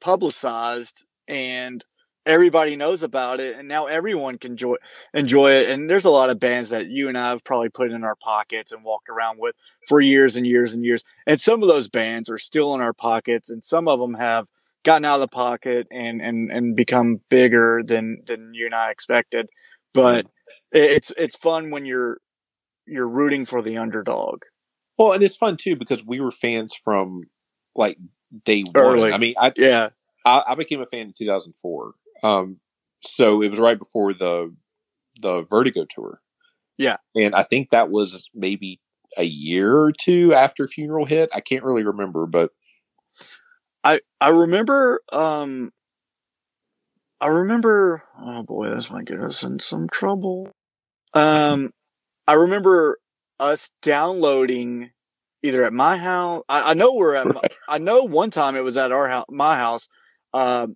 publicized and everybody knows about it and now everyone can enjoy enjoy it and there's a lot of bands that you and I have probably put in our pockets and walked around with for years and years and years and some of those bands are still in our pockets and some of them have gotten out of the pocket and and and become bigger than than you and I expected. But it's it's fun when you're you're rooting for the underdog. Well, and it's fun too because we were fans from like day Early. one. I mean, I yeah, I, I became a fan in 2004. Um, so it was right before the the Vertigo tour. Yeah, and I think that was maybe a year or two after Funeral hit. I can't really remember, but I I remember um I remember oh boy, this might get us in some trouble. Um I remember us downloading either at my house I, I know we're at my, I know one time it was at our house my house uh,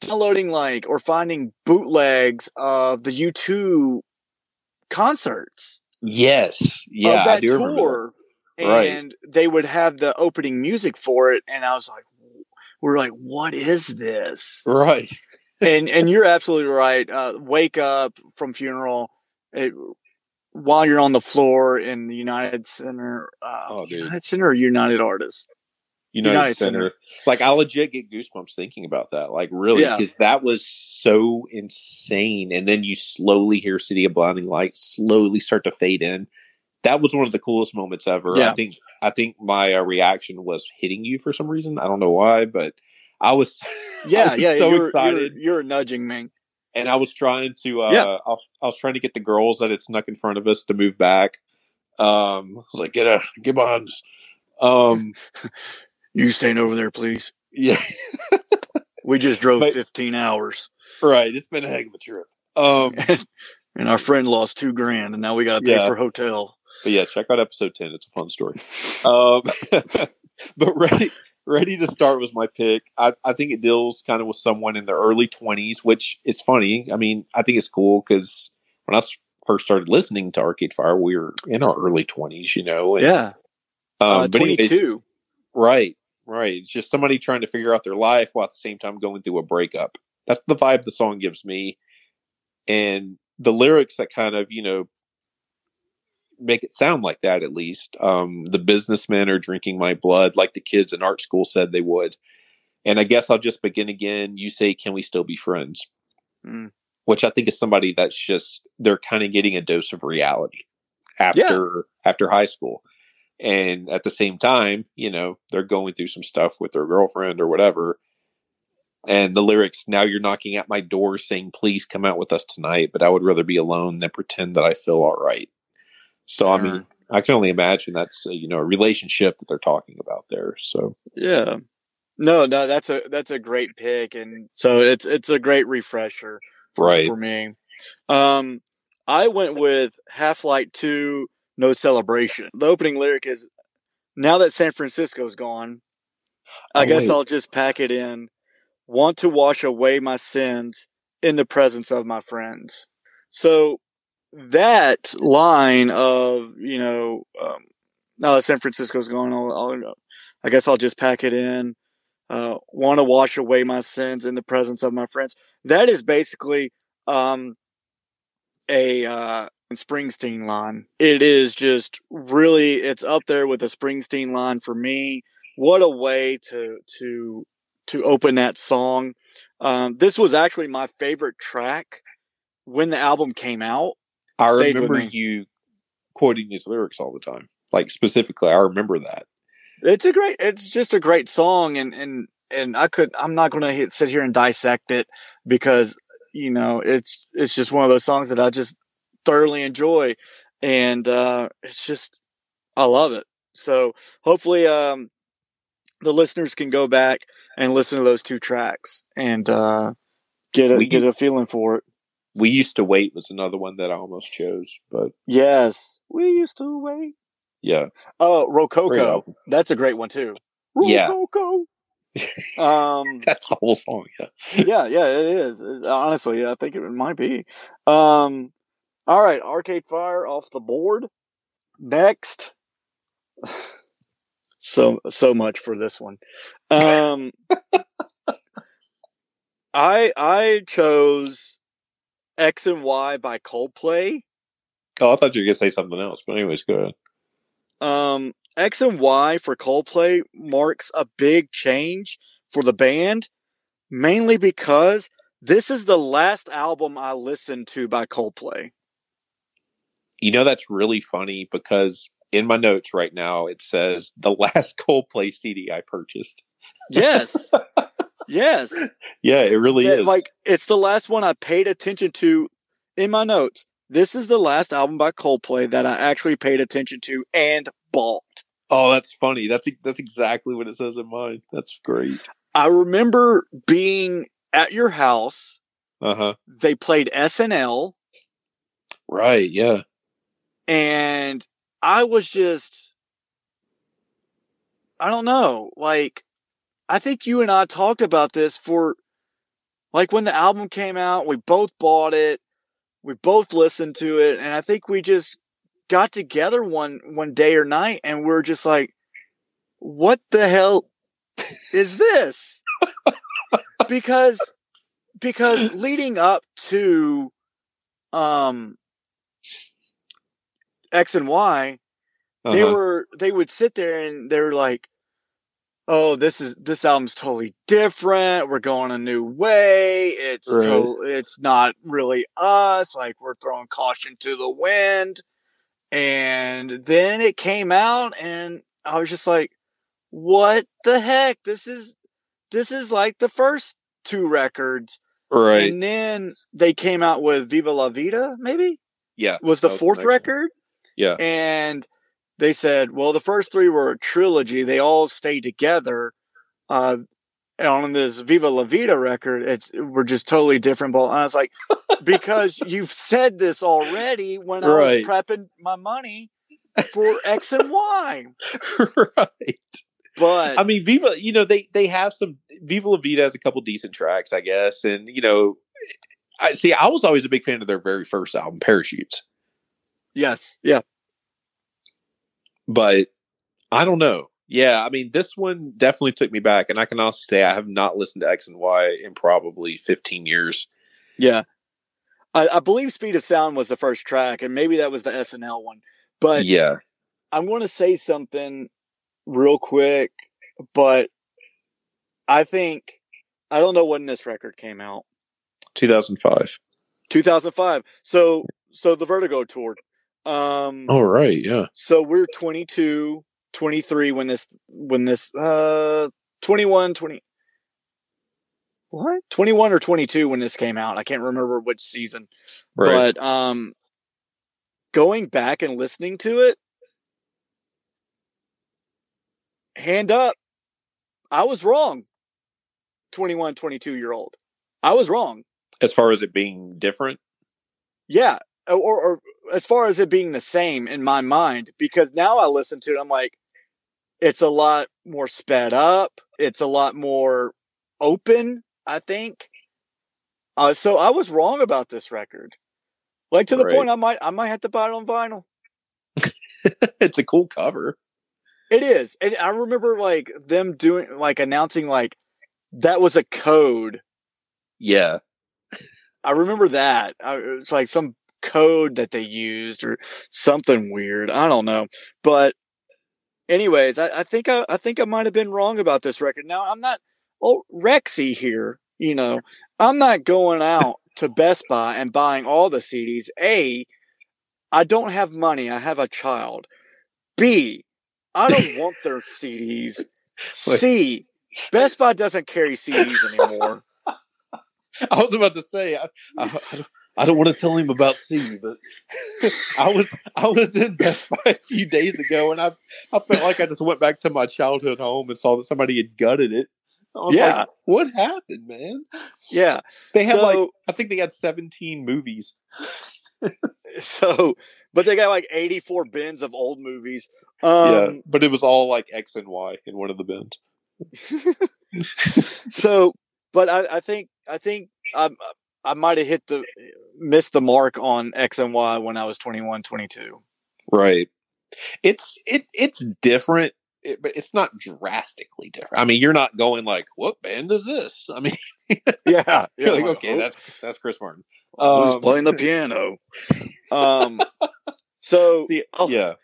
downloading like or finding bootlegs of the U2 concerts. Yes. Yeah. Of that tour. And right. they would have the opening music for it. And I was like, we're like, what is this? Right. and and you're absolutely right. Uh, wake up from funeral. It, while you're on the floor in the United Center, uh, oh, dude. United Center or United Artists? United, United Center. Center. Like I legit get goosebumps thinking about that. Like really, because yeah. that was so insane. And then you slowly hear City of Blinding Lights slowly start to fade in. That was one of the coolest moments ever. Yeah. I think I think my uh, reaction was hitting you for some reason. I don't know why, but I was yeah, I was yeah, so you're, excited. You're, you're, nudging me, and I was trying to uh, yeah. I was, I was trying to get the girls that had snuck in front of us to move back. Um, I was like, get a get behind us. Um, you staying over there, please. Yeah, we just drove but, 15 hours. Right, it's been a heck of a trip. Um, and our friend lost two grand, and now we got to pay yeah. for hotel. But yeah, check out episode ten. It's a fun story. um, but ready, Ready to Start was my pick. I, I think it deals kind of with someone in their early 20s, which is funny. I mean, I think it's cool because when I first started listening to Arcade Fire, we were in our early 20s, you know? And, yeah. Um, uh, 22. Anyways, right, right. It's just somebody trying to figure out their life while at the same time going through a breakup. That's the vibe the song gives me. And the lyrics that kind of, you know, make it sound like that at least. Um, the businessmen are drinking my blood, like the kids in art school said they would. And I guess I'll just begin again. You say, "Can we still be friends?" Mm. Which I think is somebody that's just they're kind of getting a dose of reality after yeah. after high school, and at the same time, you know, they're going through some stuff with their girlfriend or whatever. And the lyrics, now you're knocking at my door saying, please come out with us tonight, but I would rather be alone than pretend that I feel all right. So yeah. I mean, I can only imagine that's a, you know a relationship that they're talking about there. So yeah, no, no, that's a that's a great pick, and so it's it's a great refresher for, right for me. Um, I went with Half Light Two, No Celebration. The opening lyric is, "Now that San Francisco's gone, I oh, guess wait. I'll just pack it in. Want to wash away my sins in the presence of my friends." So that line of you know, um, now that San Francisco's gone, I'll, I'll, I guess I'll just pack it in. Uh, Want to wash away my sins in the presence of my friends. That is basically um, a uh, Springsteen line. It is just really, it's up there with the Springsteen line for me. What a way to to to open that song. Um, this was actually my favorite track when the album came out. I remember you quoting these lyrics all the time. Like specifically, I remember that. It's a great. It's just a great song, and and and I could. I'm not going to sit here and dissect it because you know it's it's just one of those songs that I just thoroughly enjoy, and uh, it's just I love it. So hopefully, um, the listeners can go back and listen to those two tracks and uh, get a we, get a feeling for it. We used to wait was another one that I almost chose, but yes, we used to wait. Yeah. Oh, Rococo. That's a great one too. Rococo. Yeah. um, that's the whole song. Yeah. yeah, yeah, it is. Honestly, I think it might be. Um, all right, Arcade Fire off the board. Next. so so much for this one. Um, I I chose X and Y by Coldplay. Oh, I thought you were gonna say something else, but anyways, go ahead. Um, X and Y for Coldplay marks a big change for the band, mainly because this is the last album I listened to by Coldplay. You know that's really funny because in my notes right now it says the last Coldplay CD I purchased. Yes. Yes. Yeah, it really yeah, is. Like it's the last one I paid attention to in my notes. This is the last album by Coldplay that I actually paid attention to and bought. Oh, that's funny. That's that's exactly what it says in mine. That's great. I remember being at your house. Uh-huh. They played SNL. Right, yeah. And I was just I don't know, like I think you and I talked about this for like when the album came out, we both bought it, we both listened to it, and I think we just got together one one day or night and we're just like, what the hell is this? because because leading up to um X and Y, uh-huh. they were they would sit there and they're like, oh, this is this album's totally different. We're going a new way. It's right. to, it's not really us. Like we're throwing caution to the wind. And then it came out, and I was just like, "What the heck? This is this is like the first two records." Right. And then they came out with Viva La Vida, maybe? Yeah. Was the fourth record? Yeah. And they said, well, the first three were a trilogy. They all stay together. Uh, on this Viva La Vida record, it's we're just totally different. But I was like, because you've said this already when I was prepping my money for X and Y. right. but I mean, Viva, you know, they they have some Viva La Vida has a couple decent tracks, I guess, and you know, I see. I was always a big fan of their very first album, Parachutes. Yes, yeah, but I don't know. Yeah, I mean, this one definitely took me back, and I can also say I have not listened to X and Y in probably fifteen years. Yeah, I, I believe Speed of Sound was the first track, and maybe that was the SNL one. But yeah, I'm going to say something real quick, but I think I don't know when this record came out. 2005. 2005. So so the Vertigo tour. Um Oh right, yeah. So we're 22, 23 when this when this uh 21 20 what? 21 or 22 when this came out i can't remember which season right. but um going back and listening to it hand up i was wrong 21 22 year old. I was wrong. As far as it being different? Yeah or, or as far as it being the same in my mind because now i listen to it i'm like it's a lot more sped up it's a lot more open i think uh, so i was wrong about this record like to the right. point i might i might have to buy it on vinyl it's a cool cover it is. And I remember like them doing like announcing like that was a code. Yeah. I remember that. It's like some code that they used or something weird. I don't know. But anyways, I, I think I, I think I might have been wrong about this record. Now I'm not oh Rexy here, you know. I'm not going out to Best Buy and buying all the CDs. A, I don't have money. I have a child. B, I don't want their CDs. C. Best Buy doesn't carry CDs anymore. I was about to say I, I, I don't want to tell him about C, but I was I was in Best Buy a few days ago, and I I felt like I just went back to my childhood home and saw that somebody had gutted it. yeah, like, what happened, man? Yeah, they had so, like I think they had seventeen movies. so, but they got like eighty four bins of old movies. Um, yeah, but it was all like X and Y in one of the bins. so, but I, I think I think I I might have hit the missed the mark on X and Y when I was 21, 22. Right. It's it it's different, it, but it's not drastically different. I mean, you're not going like, "What band is this?" I mean, yeah, you're like, okay, that's that's Chris Martin. Who's um, playing the piano? Um, so See, yeah,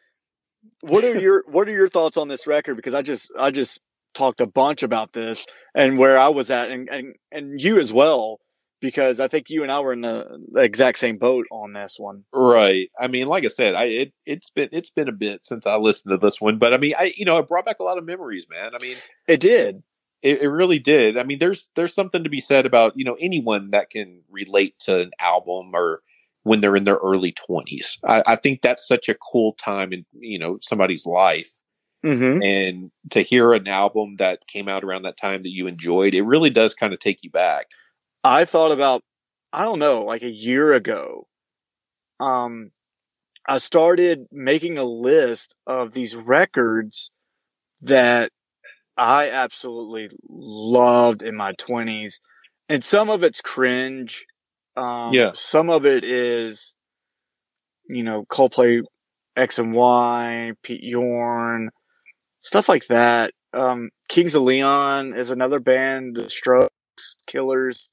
what are your what are your thoughts on this record? Because I just I just talked a bunch about this and where I was at, and and and you as well. Because I think you and I were in the, exact same boat on this one. Right. I mean, like I said, I it, it's been it's been a bit since I listened to this one, but I mean, I you know, it brought back a lot of memories, man. I mean, it did. It, it, really did. I mean, there's there's something to be said about you know anyone that can relate to an album or when they're in their early 20s. I, I think that's such a cool time in you know somebody's life. Mm-hmm. And to hear an album that came out around that time that you enjoyed, it really does kind of take you back. I thought about, I don't know, like a year ago, um, I started making a list of these records that I absolutely loved in my 20s. And some of it's cringe um, yeah. Some of it is, you know, Coldplay X and Y, Pete Yorn, stuff like that. Um, Kings of Leon is another band, the Strokes, Killers,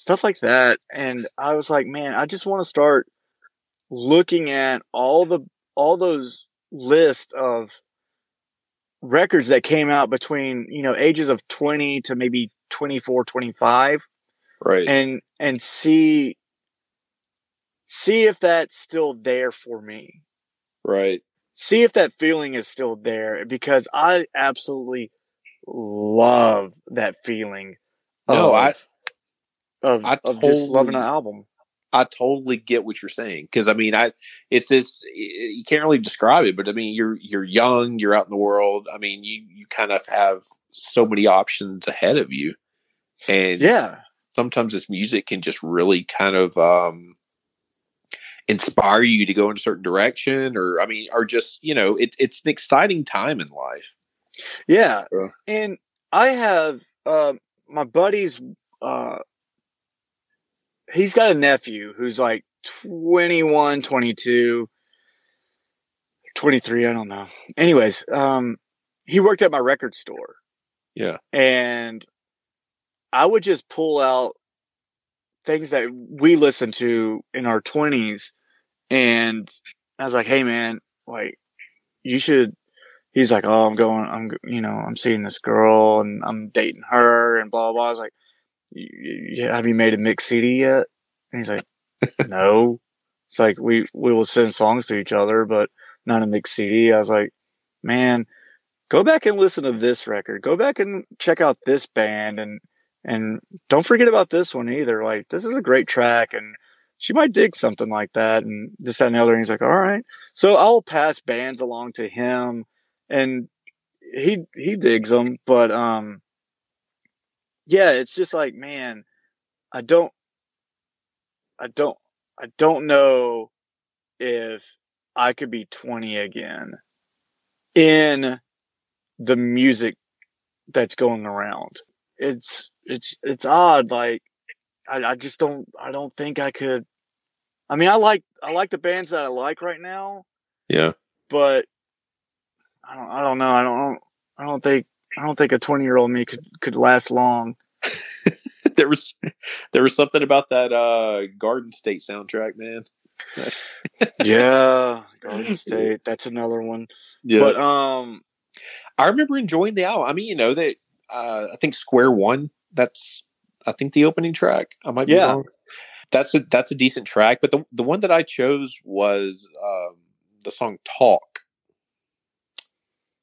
stuff like that. And I was like, man, I just want to start looking at all the, all those lists of records that came out between, you know, ages of 20 to maybe 24, 25 right and and see see if that's still there for me right see if that feeling is still there because i absolutely love that feeling no of, i of, I of just loving an album I totally get what you're saying because I mean, I it's this you can't really describe it, but I mean, you're you're young, you're out in the world. I mean, you you kind of have so many options ahead of you, and yeah, sometimes this music can just really kind of um, inspire you to go in a certain direction or i mean or just you know it, it's an exciting time in life Yeah, and I have uh, my buddies. Uh, he's got a nephew who's like 21, 22, 23. I don't know. Anyways, um, he worked at my record store. Yeah, and I would just pull out things that we listened to in our twenties, and I was like, "Hey, man, like, you should." He's like, "Oh, I'm going. I'm, you know, I'm seeing this girl, and I'm dating her, and blah blah." blah. I was like, "Have you made a mix CD yet?" And he's like, "No." It's like we we will send songs to each other, but not a mix CD. I was like, "Man." Go back and listen to this record. Go back and check out this band and and don't forget about this one either. Like, this is a great track and she might dig something like that. And this, that, and the other. And he's like, all right. So I'll pass bands along to him and he, he digs them. But, um, yeah, it's just like, man, I don't, I don't, I don't know if I could be 20 again in the music that's going around. It's, it's, it's odd. Like, I, I just don't, I don't think I could. I mean, I like, I like the bands that I like right now. Yeah. But I don't, I don't know. I don't, I don't think, I don't think a 20 year old me could, could last long. there was, there was something about that, uh, Garden State soundtrack, man. yeah. Garden State. That's another one. Yeah. But, um, I remember enjoying the album. I mean, you know, that uh, I think Square One. That's I think the opening track. I might be Yeah. wrong. That's a that's a decent track, but the the one that I chose was um, the song "Talk."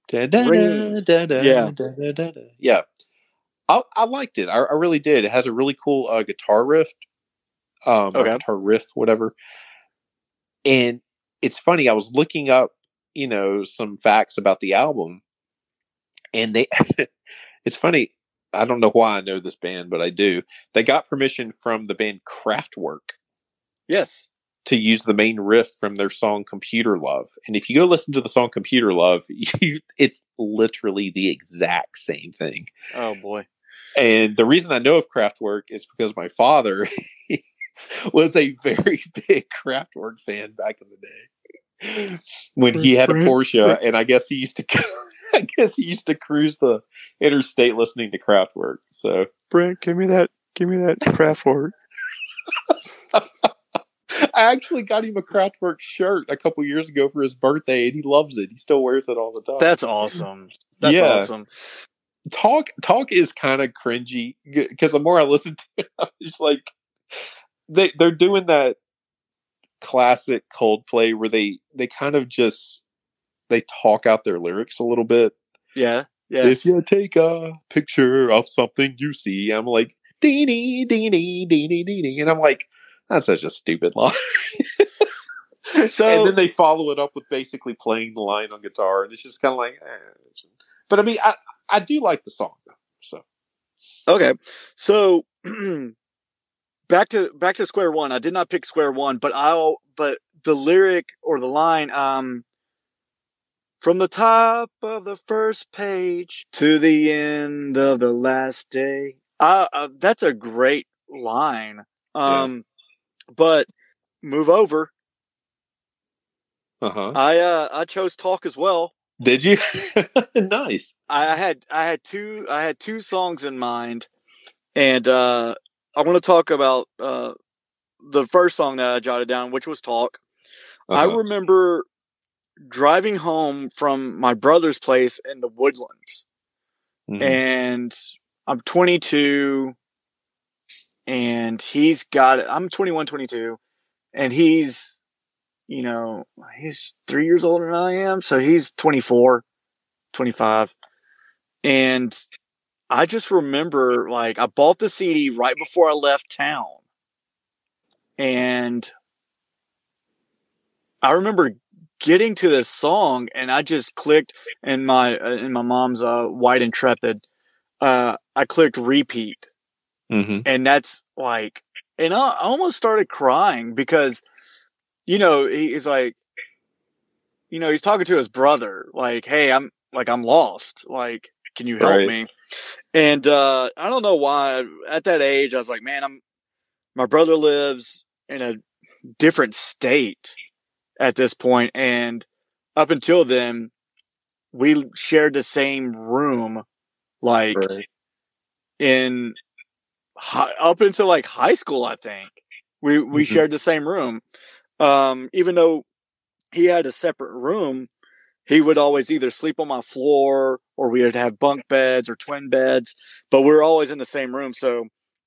Da-da-da, Ring- da-da, Yeah. yeah. I I liked it. I, I really did. It has a really cool uh, guitar riff, um, Okay. guitar riff, whatever. And it's funny. I was looking up, you know, some facts about the album, and they. it's funny. I don't know why I know this band, but I do. They got permission from the band Kraftwerk yes. to use the main riff from their song Computer Love. And if you go listen to the song Computer Love, you, it's literally the exact same thing. Oh boy. And the reason I know of Kraftwerk is because my father was a very big Kraftwerk fan back in the day. When he had a Porsche, and I guess he used to I guess he used to cruise the interstate listening to Kraftwerk. So Brent, give me that, give me that Kraftwerk. I actually got him a Kraftwerk shirt a couple years ago for his birthday, and he loves it. He still wears it all the time. That's awesome. That's Yeah. awesome. Talk talk is kind of cringy because the more I listen to it, I'm just like they they're doing that classic Coldplay where they they kind of just they talk out their lyrics a little bit. Yeah. Yeah. If you take a picture of something you see, I'm like deenie deenie deenie deenie, and I'm like that's such a stupid line. So- and then they follow it up with basically playing the line on guitar, and it's just kind of like. Eh. But I mean, I I do like the song though. So Okay. So back to back to square one. I did not pick square one, but I'll but the lyric or the line, um from the top of the first page to the end of the last day. Uh, uh that's a great line. Um but move over. uh huh. I uh I chose talk as well. Did you? nice. I had I had two I had two songs in mind, and uh, I want to talk about uh, the first song that I jotted down, which was "Talk." I Uh-huh. remember driving home from my brother's place in the Woodlands, Mhm. and I'm 22, and he's got I'm 21, 22, and he's you know he's three years older than I am, so he's 24, 25, and I just remember like I bought the CD right before I left town, and I remember getting to this song and I just clicked in my uh, in my mom's uh, white intrepid. Uh, I clicked repeat, Mhm. and that's like, and I almost started crying because, you know, he's like, you know, he's talking to his brother, like, hey, I'm like I'm lost. Like, can you help right. me? And uh, I don't know why. At that age, I was like, man, I'm. My brother lives in a different state at this point, and up until then, we shared the same room, like right. in up until like high school. I think we we mm-hmm. shared the same room. Um, even though he had a separate room, he would always either sleep on my floor or we would have bunk beds or twin beds, but we are always in the same room. So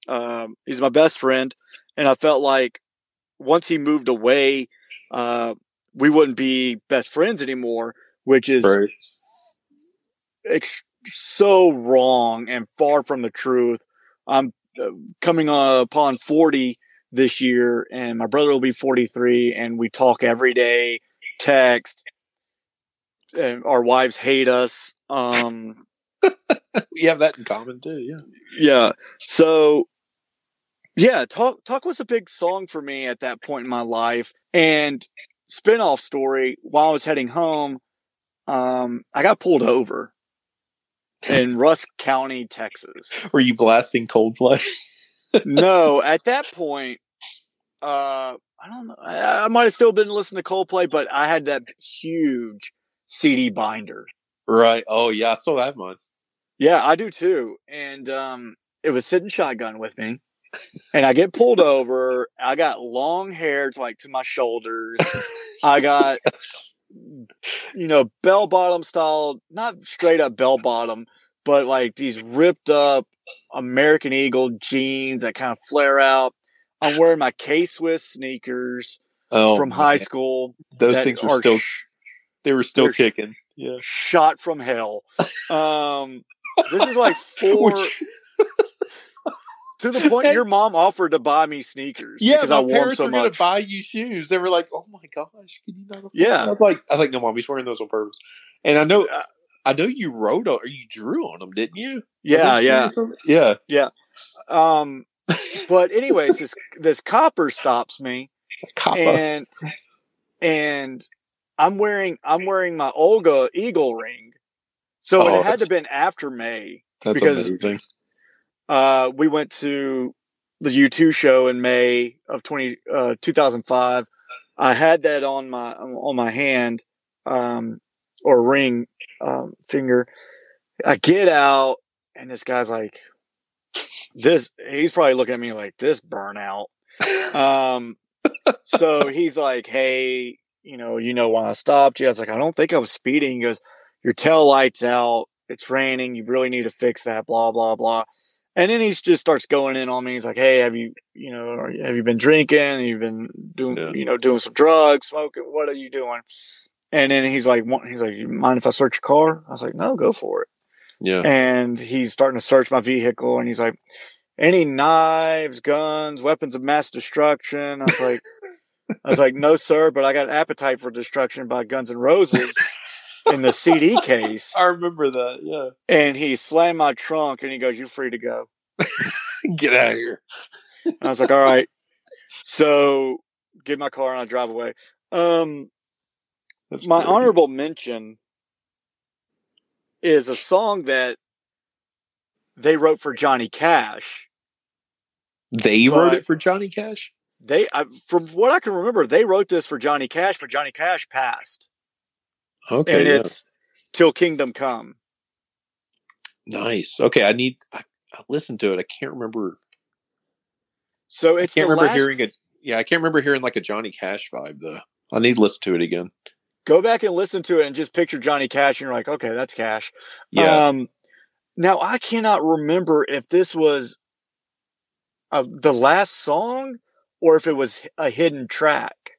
um, he's my best friend, and I felt like once he moved away, uh, we wouldn't be best friends anymore, which is right. ex- so wrong and far from the truth. I'm uh, coming upon 40 this year, and my brother will be 43, and we talk every day, text and our wives hate us. Um, we have that in common too. Yeah. Yeah. So, yeah, talk talk was a big song for me at that point in my life. And spinoff story. While I was heading home, um, I got pulled over in Rusk County, Texas. Were you blasting Coldplay? no, at that point, uh, I don't know. I, I might have still been listening to Coldplay, but I had that huge CD binder. Right. Oh yeah, I still have mine. Yeah, I do too. And um, it was sitting shotgun with me. and I get pulled over. I got long hair to like to my shoulders. I got you know, bell bottom style, not straight up bell bottom, but like these ripped up American Eagle jeans that kind of flare out. I'm wearing my K Swiss sneakers oh, from high school. Those things are still sh- they were still kicking. Yeah. Shot from hell. Um, this is like four. to the point your mom offered to buy me sneakers. Yeah, because I wore so were much. Buy you shoes. They were like, "Oh my gosh, can you not?" Yeah, I was like, "I was like, no, mom, he's wearing those on purpose." And I know, uh, I know you wrote on or you drew on them, didn't you? Yeah, yeah, yeah, yeah. Um, but anyways, this this copper stops me, copper. and and I'm wearing I'm wearing my Olga Eagle ring, so oh, it had to have been after May because amazing. uh, we went to the U2 show in May of 20, uh, 2005. I had that on my on my hand um, or ring um, finger. I get out and this guy's like, this. He's probably looking at me like this burnout. Um, so he's like, "Hey, you know, you know why I stopped you. I was like, I don't think I was speeding. He goes, your tail lights out. It's raining. You really need to fix that. Blah blah blah. And then he just starts going in on me. He's like, Hey, have you, you know, have you been drinking? You've been doing, yeah. you know, doing some drugs, smoking. What are you doing? And then he's like, he's like, you mind if I search your car? I was like, no, go for it. Yeah. And he's starting to search my vehicle and he's like, any knives, guns, weapons of mass destruction? I was like, I was like, no, sir, but I got Appetite for Destruction by Guns N' Roses in the CD case. I remember that, yeah. And he slammed my trunk and he goes, You're free to go. Get out of here. And I was like, All right. So get my car and I drive away. Um, That's my great. honorable mention is a song that they wrote for Johnny Cash. They wrote it for Johnny Cash? they I, from what I can remember, they wrote this for Johnny Cash, but Johnny Cash passed. Okay, and yeah. it's till Kingdom Come. Nice. Okay, I need. I, I listened to it. I can't remember. So it's. I can't remember last... hearing it. Yeah, I can't remember hearing like a Johnny Cash vibe though. I need to listen to it again. Go back and listen to it and just picture Johnny Cash, and you're like, okay, that's Cash. Yeah. Um, now I cannot remember if this was uh, the last song or if it was a hidden track.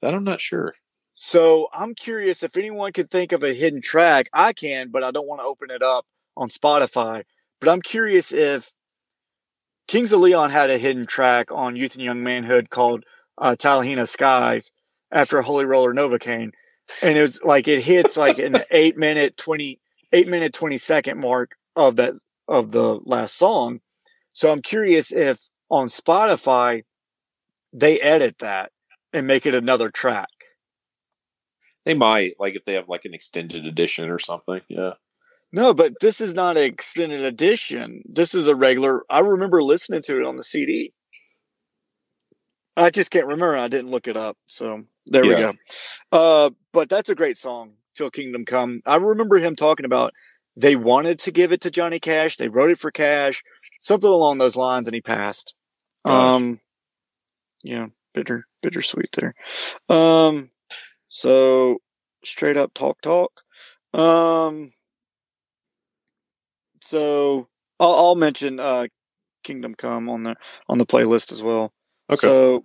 That I'm not sure. So I'm curious if anyone could think of a hidden track. I can, but I don't want to open it up on Spotify. But I'm curious if Kings of Leon had a hidden track on Youth and Young Manhood called uh, Talihina Skies after Holy Roller Novocaine. And it was like it hits like an eight minute, 20, eight minute, 20 second mark of that, of the last song. So I'm curious if on Spotify, they edit that and make it another track. They might like if they have like an extended edition or something. Yeah. No, but this is not an extended edition. This is a regular. I remember listening to it on the CD. I just can't remember. I didn't look it up. So there yeah. we go. Uh, but that's a great song, Till Kingdom Come. I remember him talking about they wanted to give it to Johnny Cash. They wrote it for Cash, something along those lines, and he passed. Gosh. Um, yeah, bitter, bittersweet there. Um, so straight up talk, talk. Um, so I'll, I'll mention uh, Kingdom Come on the on the playlist as well. Okay. So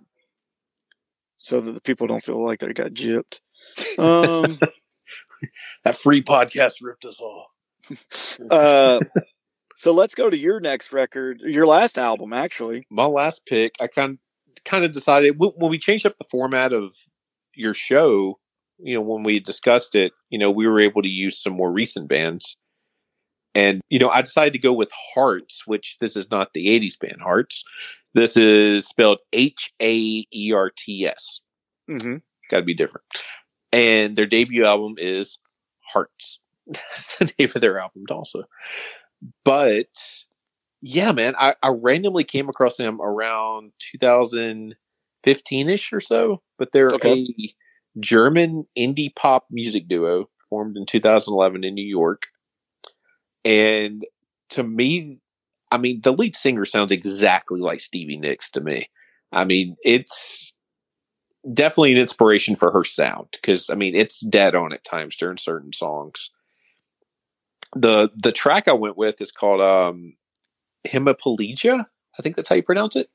so that the people don't feel like they got gypped. Um, that free podcast ripped us off. uh, so let's go to your next record, your last album, actually. My last pick. I kind kind of decided when we changed up the format of your show. You know, when we discussed it, you know, we were able to use some more recent bands. And, you know, I decided to go with Haerts, which this is not the 80s band Hearts. This is spelled H A E R T S. Mm-hmm. Got to be different. And their debut album is Haerts. That's the name of their album, also. But yeah, man, I, I randomly came across them around 2015 ish or so. But they're okay. a German indie pop music duo formed in 2011 in New York. And to me, I mean, the lead singer sounds exactly like Stevie Nicks to me. I mean, it's definitely an inspiration for her sound because I mean, it's dead on at times during certain songs. The the track I went with is called um hemiplegia. I think that's how you pronounce it.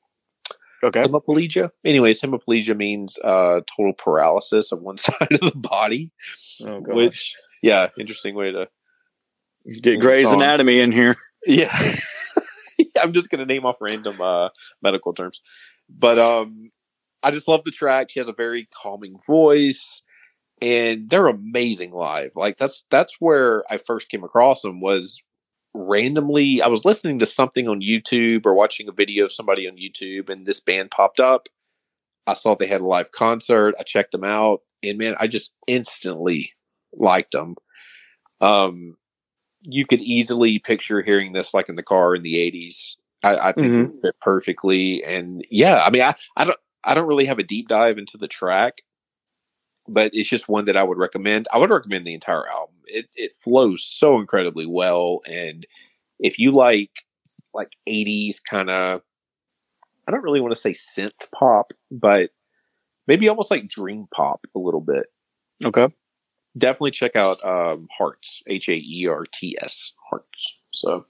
Okay. Hemiplegia. Anyways, hemiplegia means uh total paralysis of one side of the body. Oh, which yeah, interesting way to Get Grey's song. Anatomy in here. Yeah. I'm just gonna name off random uh, medical terms. But um I just love the track. She has a very calming voice and they're amazing live. Like that's that's where I first came across them was randomly I was listening to something on YouTube or watching a video of somebody on YouTube and this band popped up. I saw they had a live concert. I checked them out and man, I just instantly liked them. Um you could easily picture hearing this like in the car in the 80s. I, I think mm-hmm. it fit perfectly. And yeah, I mean, I, I don't, I don't really have a deep dive into the track, but it's just one that I would recommend. I would recommend the entire album. It, it flows so incredibly well. And if you like, like 80s kind of, I don't really want to say synth pop, but maybe almost like dream pop a little bit. Okay definitely check out um, Haerts, H A E R T S, Haerts. So,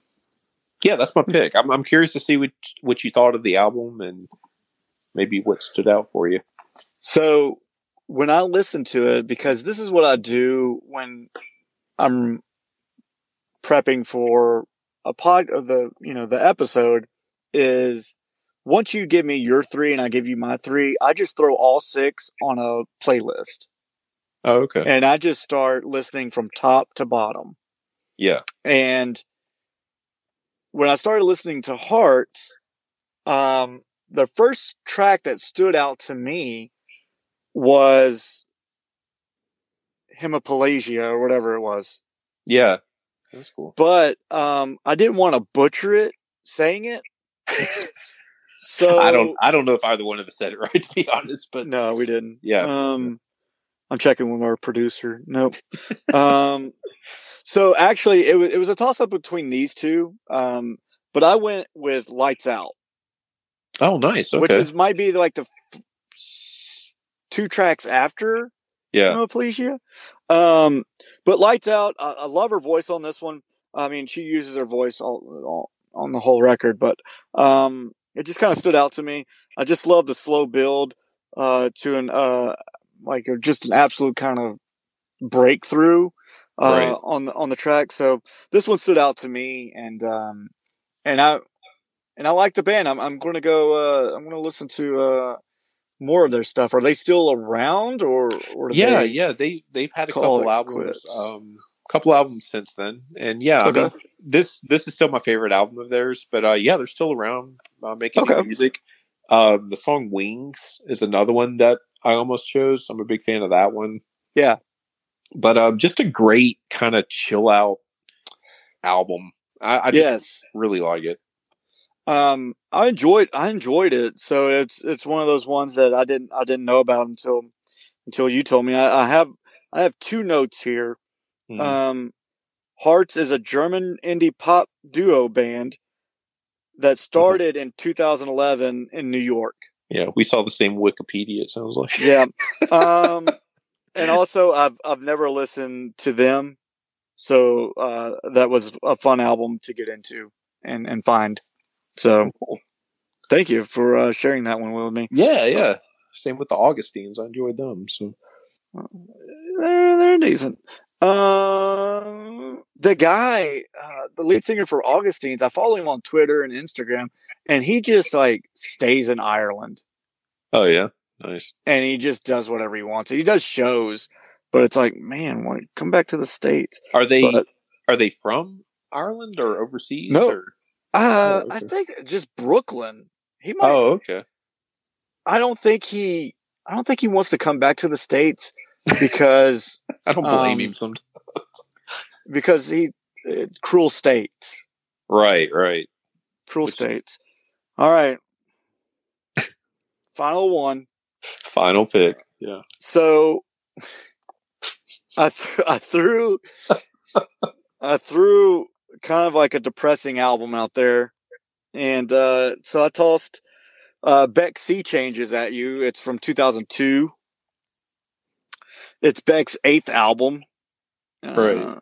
yeah, that's my pick. I'm, I'm curious to see what what you thought of the album and maybe what stood out for you. So, when I listen to it, because this is what I do when I'm prepping for a pod of the you know the episode is once you give me your three and I give you my three, I just throw all six on a playlist. Oh, okay. And I just start listening from top to bottom. Yeah. And when I started listening to Haerts, um, the first track that stood out to me was Hemiplegia or whatever it was. Yeah. That's cool. But um, I didn't want to butcher it saying it. so I don't I don't know if either one of us said it right to be honest, but no, we didn't. Yeah. Um I'm checking with our producer. Nope. um, so actually, it was it was a toss up between these two, um, but I went with Lights Out. Oh, nice. Okay. Which is, might be like the f- two tracks after yeah Hemiplegia. Um, but Lights Out, I, I, love her voice on this one. I mean, she uses her voice all, all on the whole record, but um, it just kind of stood out to me. I just love the slow build uh, to an uh, like just an absolute kind of breakthrough uh, right. on the on the track. So this one stood out to me, and um, and I and I like the band. I'm I'm going to go. Uh, I'm going to listen to uh, more of their stuff. Are they still around, or, or yeah, they yeah they they've had a couple albums. Um, couple albums since then, and yeah, okay. I mean, this this is still my favorite album of theirs. But uh, yeah, they're still around uh, making okay. music. Um, the song "Wings" is another one that I almost chose. I'm a big fan of that one. Yeah. But um, just a great kind of chill out album. I, I yes, really like it. Um, I enjoyed I enjoyed it. So it's it's one of those ones that I didn't I didn't know about until until you told me. I, I have I have two notes here. Mm-hmm. Um, Haerts is a German indie pop duo band that mm-hmm. started mm-hmm. in 2011 in New York. Yeah, we saw the same Wikipedia. It sounds like. yeah, um, and also I've I've never listened to them, so uh, that was a fun album to get into and and find. So, thank you for uh, sharing that one with me. Yeah, yeah. Same with the Augustines. I enjoyed them. So they're they're decent. Um, the guy, uh, the lead singer for Augustines, I follow him on Twitter and Instagram, and he just like stays in Ireland. Oh yeah, nice. And he just does whatever he wants. He does shows, but it's like, man, why, come back to the states. Are they but, are they from Ireland or overseas? No, or? Uh, oh, okay. I think just Brooklyn. He might. Oh, okay. I don't think he. I don't think he wants to come back to the states because I don't blame um, him sometimes. because he uh, cruel states. Right, right. Cruel Which, states. All right. Final one. Final pick. Yeah. So I th- I threw I threw kind of like a depressing album out there. And uh, so I tossed uh, Beck Sea Changes at you. It's from 2002. It's Beck's eighth album. Right. Uh,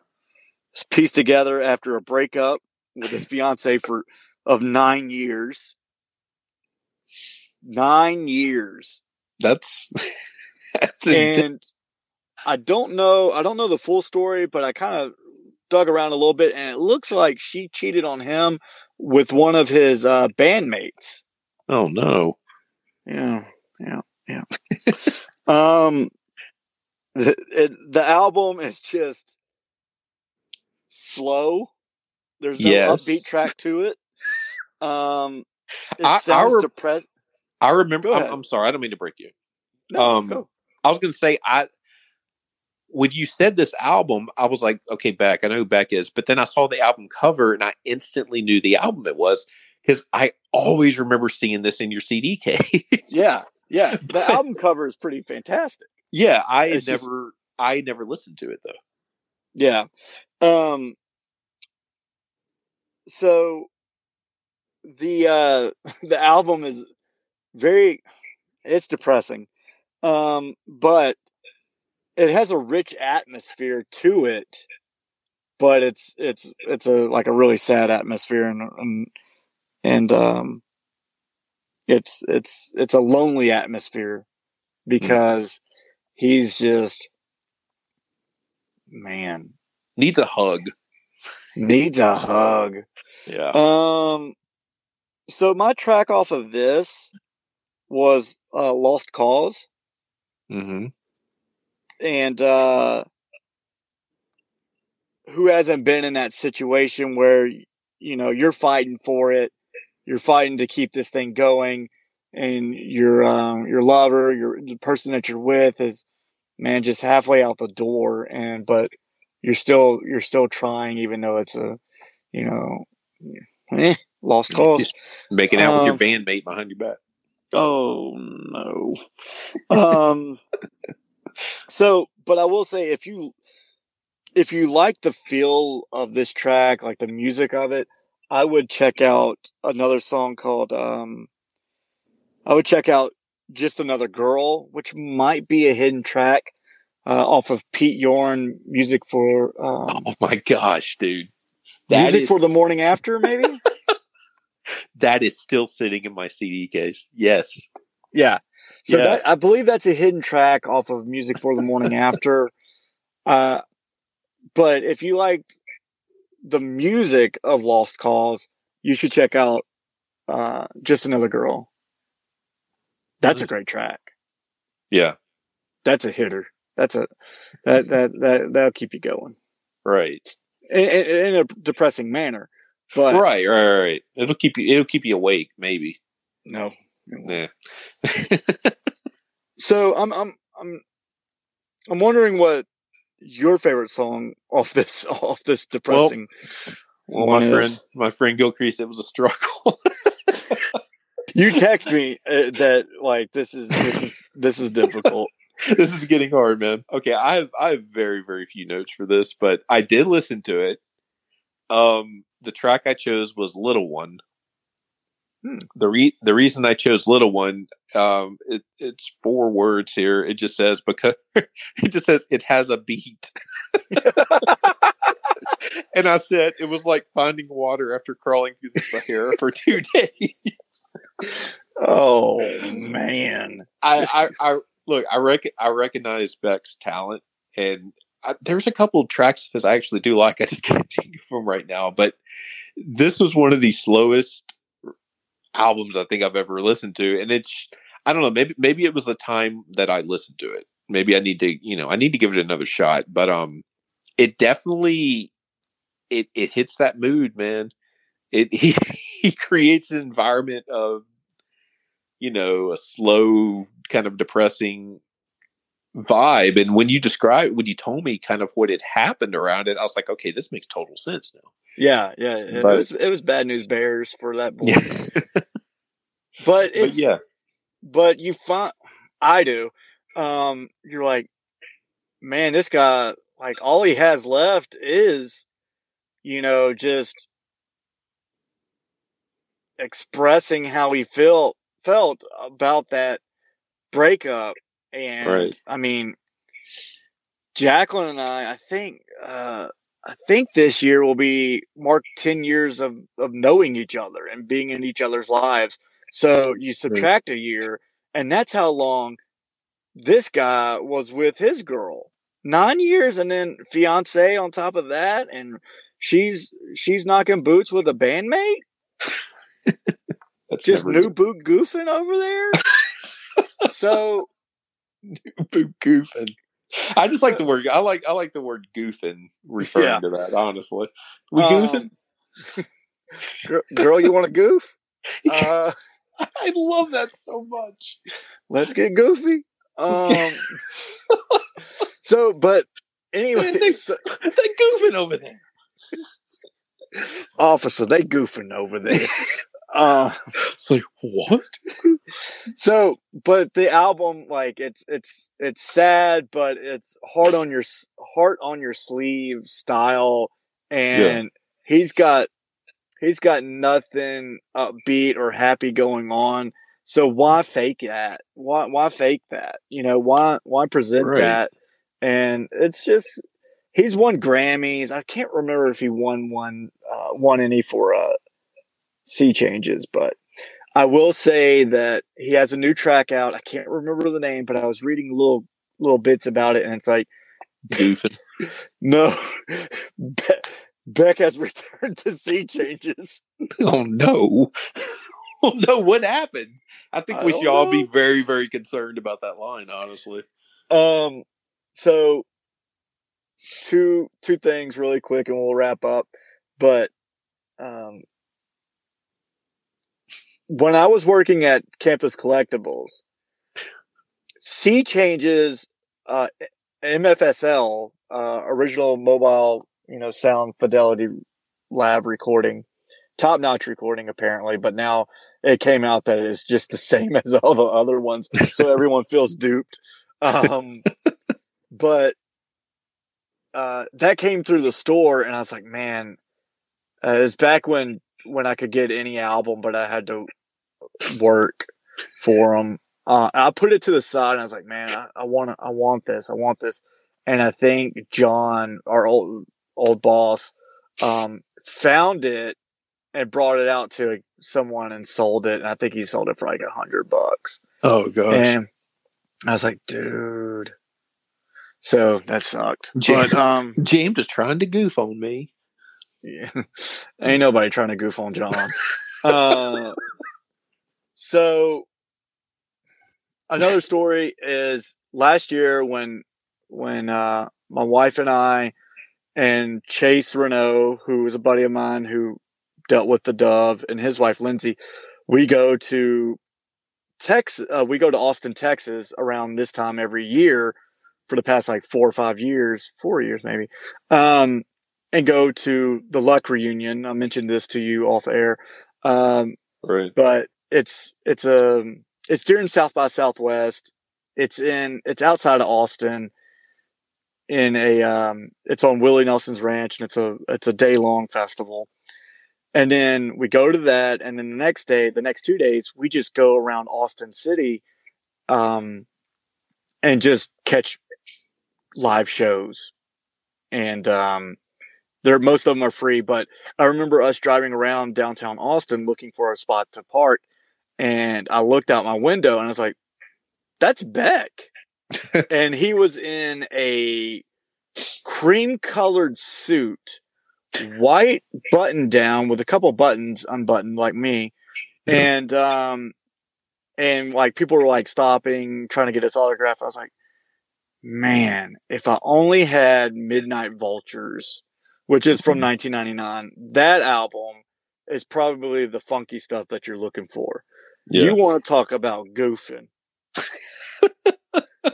it's pieced together after a breakup with his fiance for of nine years. Nine years. That's, that's and I don't know. I don't know the full story, but I kind of dug around a little bit, and it looks like she cheated on him with one of his uh, bandmates. Oh no! Yeah, yeah, yeah. um, the it, the album is just slow. There's no yes. upbeat track to it. Um, it I, sounds depressed. I remember. I'm, I'm, sorry. I don't mean to break you. No, um, go. I was going to say I when you said this album, I was like, okay, Beck, I know who Beck is. But then I saw the album cover and I instantly knew the album it was because I always remember seeing this in your CD case. yeah. Yeah. The but, album cover is pretty fantastic. Yeah. I never, just, I never listened to it though. Yeah. Um, so the, uh, the album is very, it's depressing. Um, but it has a rich atmosphere to it, but it's it's it's a like a really sad atmosphere and and and um it's it's it's a lonely atmosphere because he's just man. Needs a hug. Needs a hug. Yeah. Um so my track off of this was uh lost cause. Mm-hmm. And uh, who hasn't been in that situation where you know you're fighting for it, you're fighting to keep this thing going, and your um, your lover, your the person that you're with is man just halfway out the door, and but you're still you're still trying even though it's a you know eh, lost cause. Just making out um, with your um, bandmate behind your back. Oh no. um so, but I will say if you if you like the feel of this track, like the music of it, I would check out another song called um I would check out Just Another Girl, which might be a hidden track uh, off of Pete Yorn music for um, Oh my gosh, dude. That music is... for the morning after, maybe? that is still sitting in my CD case. Yes. Yeah. So yeah. that, I believe that's a hidden track off of Music for the Morning After. Uh, but if you like the music of Lost Cause, you should check out uh, Just Another Girl. That's a great track. Yeah. That's a hitter. That's a that that that that'll keep you going. Right. In, in a depressing manner. But right, right, right. It'll keep you. It'll keep you awake. Maybe. No, yeah. so I'm I'm I'm I'm wondering what your favorite song off this off this depressing? Well, well my friend, my friend Gilcrease, it was a struggle. you text me uh, that like this is this is this is difficult. this is getting hard, man. Okay, I have I have very very few notes for this, but I did listen to it. Um, the track I chose was "Little One." Hmm. The re- the reason I chose "Little One," um, it, it's four words here. It just says because it just says it has a beat. and I said it was like finding water after crawling through the Sahara for two days. Oh man! I, I, I look. I rec- I recognize Beck's talent, and I, there's a couple of tracks because I actually do like. I just can't think of them right now, but this was one of the slowest albums I think I've ever listened to, and it's I don't know maybe maybe it was the time that I listened to it. Maybe I need to you know I need to give it another shot, but um, it definitely it it hits that mood, man. It he creates an environment of you know a slow kind of depressing vibe and when you describe when you told me kind of what had happened around it i was like okay this makes total sense now. Yeah yeah it, was, it was bad news bears for that boy. Yeah. but it's but yeah. but you find i do um you're like man this guy like all he has left is you know just expressing how he felt felt about that breakup and right. I mean, Jacqueline and I, I think, uh, I think this year will be mark 10 years of, of knowing each other and being in each other's lives. So you subtract right. a year, and that's how long this guy was with his girl. Nine years, and then fiance on top of that, and she's she's knocking boots with a bandmate. Just new boot goofing over there. so new boot goofing. I just like the word. I like I like the word goofing referring yeah. to that. Honestly, we um, goofing. girl, you want to goof? Uh, I love that so much. Let's get goofy. Um, so, but anyway, they, so, they goofing over there. Officer, they goofing over there. Uh, it's like what? so, but the album, like it's it's it's sad, but it's hard on your heart on your sleeve style, and yeah. he's got he's got nothing upbeat or happy going on. So why fake that? Why why fake that? You know why why present right. that? And it's just he's won Grammys. I can't remember if he won one uh, won any for uh sea changes, but I will say that he has a new track out. I can't remember the name, but I was reading little little bits about it, and it's like goofing. no, Be- Beck has returned to sea changes. Oh no! Oh no! What happened? I think I we should know. all be very, very concerned about that line. Honestly. Um. So, two two things really quick, and we'll wrap up. But um, when I was working at Campus Collectibles, Sea Changes, uh, MFSL, uh, original mobile, you know, sound fidelity lab recording, top notch recording apparently, but now it came out that it's just the same as all the other ones. So everyone feels duped. Um, but, uh, that came through the store and I was like, man, uh, it's back when, when I could get any album, but I had to work for them. Uh, I put it to the side and I was like, man, I, I want I want this. I want this. And I think John, our old, old boss, um, found it and brought it out to someone and sold it. And I think he sold it for like a hundred bucks. Oh gosh. And I was like, dude. So that sucked. James, but, um, James is trying to goof on me. Yeah. Ain't nobody trying to goof on John. uh, so another story is last year when when uh, my wife and I and Chase Renault, who was a buddy of mine who dealt with the dove, and his wife Lindsay, we go to Texas. Uh, we go to Austin, Texas, around this time every year for the past like four or five years, four years maybe, um, and go to the Luck reunion. I mentioned this to you off air, um, right? But it's it's a um, it's during South by Southwest. It's in it's outside of Austin. In a um, it's on Willie Nelson's ranch, and it's a it's a day long festival. And then we go to that, and then the next day, the next two days, we just go around Austin City, um, and just catch live shows. And um, they're most of them are free, but I remember us driving around downtown Austin looking for a spot to park, and I looked out my window and I was like, "That's Beck," and he was in a cream colored suit white button down with a couple buttons unbuttoned like me. Yeah. And, um, and like people were like stopping, trying to get his autograph. I was like, man, if I only had Midnight Vultures, which is from 1999, mm-hmm. that album is probably the funky stuff that you're looking for. Yeah. You want to talk about goofing.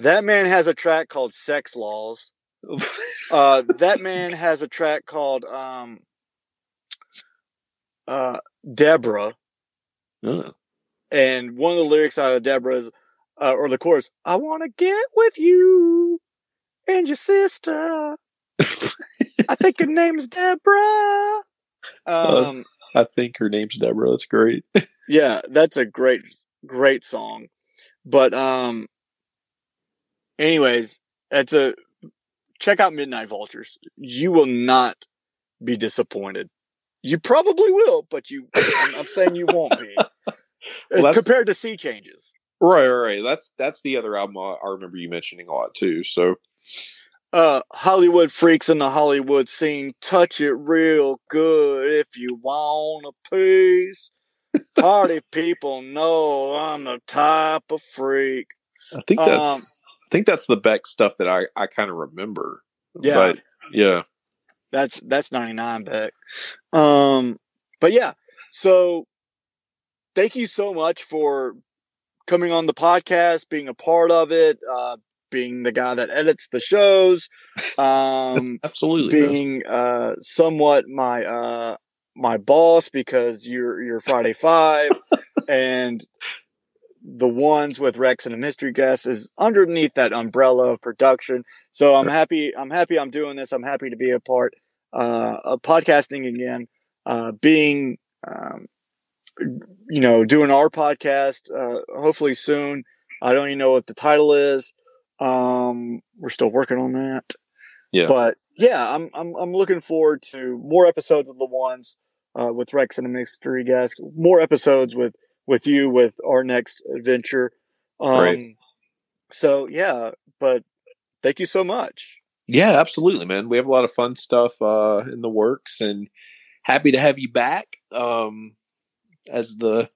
that man has a track called Sex Laws uh, that man has a track called um, uh, Deborah. Oh. And one of the lyrics out of Deborah is, uh, or the chorus, I want to get with you and your sister. I think her name's Deborah. Um, I think her name's Deborah. That's great. yeah, that's a great, great song. But, um, anyways, it's a check out Midnight Vultures. You will not be disappointed. You probably will, but you, I'm, I'm saying you won't be. well, compared to Sea Changes. Right, right, That's that's the other album I, I remember you mentioning a lot too. So, uh, Hollywood freaks in the Hollywood scene, touch it real good if you want a piece. Party people know I'm the type of freak. I think that's um, I think that's the Beck stuff that I, I kind of remember. Yeah. But yeah. That's that's 99 Beck. Um but yeah. So thank you so much for coming on the podcast, being a part of it, uh being the guy that edits the shows. Um absolutely being uh somewhat my uh my boss because you're you're Friday Five and the ones with Rex and a mystery guest is underneath that umbrella of production. So I'm happy. I'm happy. I'm doing this. I'm happy to be a part uh, of podcasting again. Uh, being, um, you know, doing our podcast. Uh, hopefully soon. I don't even know what the title is. Um, we're still working on that. Yeah. But yeah, I'm I'm I'm looking forward to more episodes of the ones uh, with Rex and a mystery guest. More episodes with with you with our next adventure. Um, right. So yeah, but thank you so much. Yeah, absolutely, man. We have a lot of fun stuff uh, in the works, and happy to have you back um, as the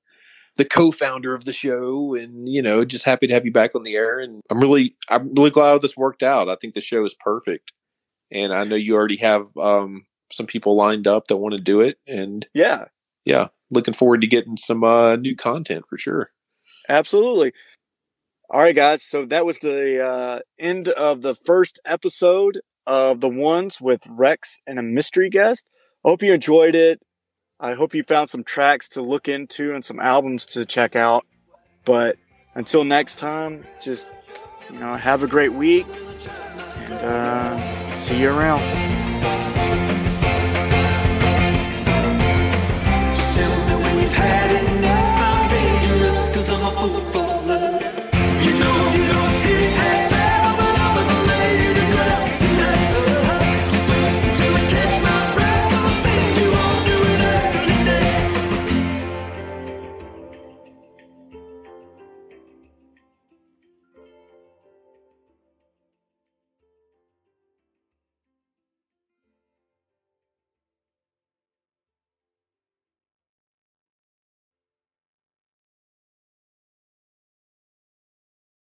the co-founder of the show, and you know, just happy to have you back on the air. And I'm really, I'm really glad this worked out. I think the show is perfect, and I know you already have um, some people lined up that want to do it. And yeah, yeah, looking forward to getting some uh, new content for sure. Absolutely. All right, guys. So that was the uh, end of the first episode of the ones with Rex and a mystery guest. Hope you enjoyed it. I hope you found some tracks to look into and some albums to check out. But until next time, just you know, have a great week and uh, see you around. had it.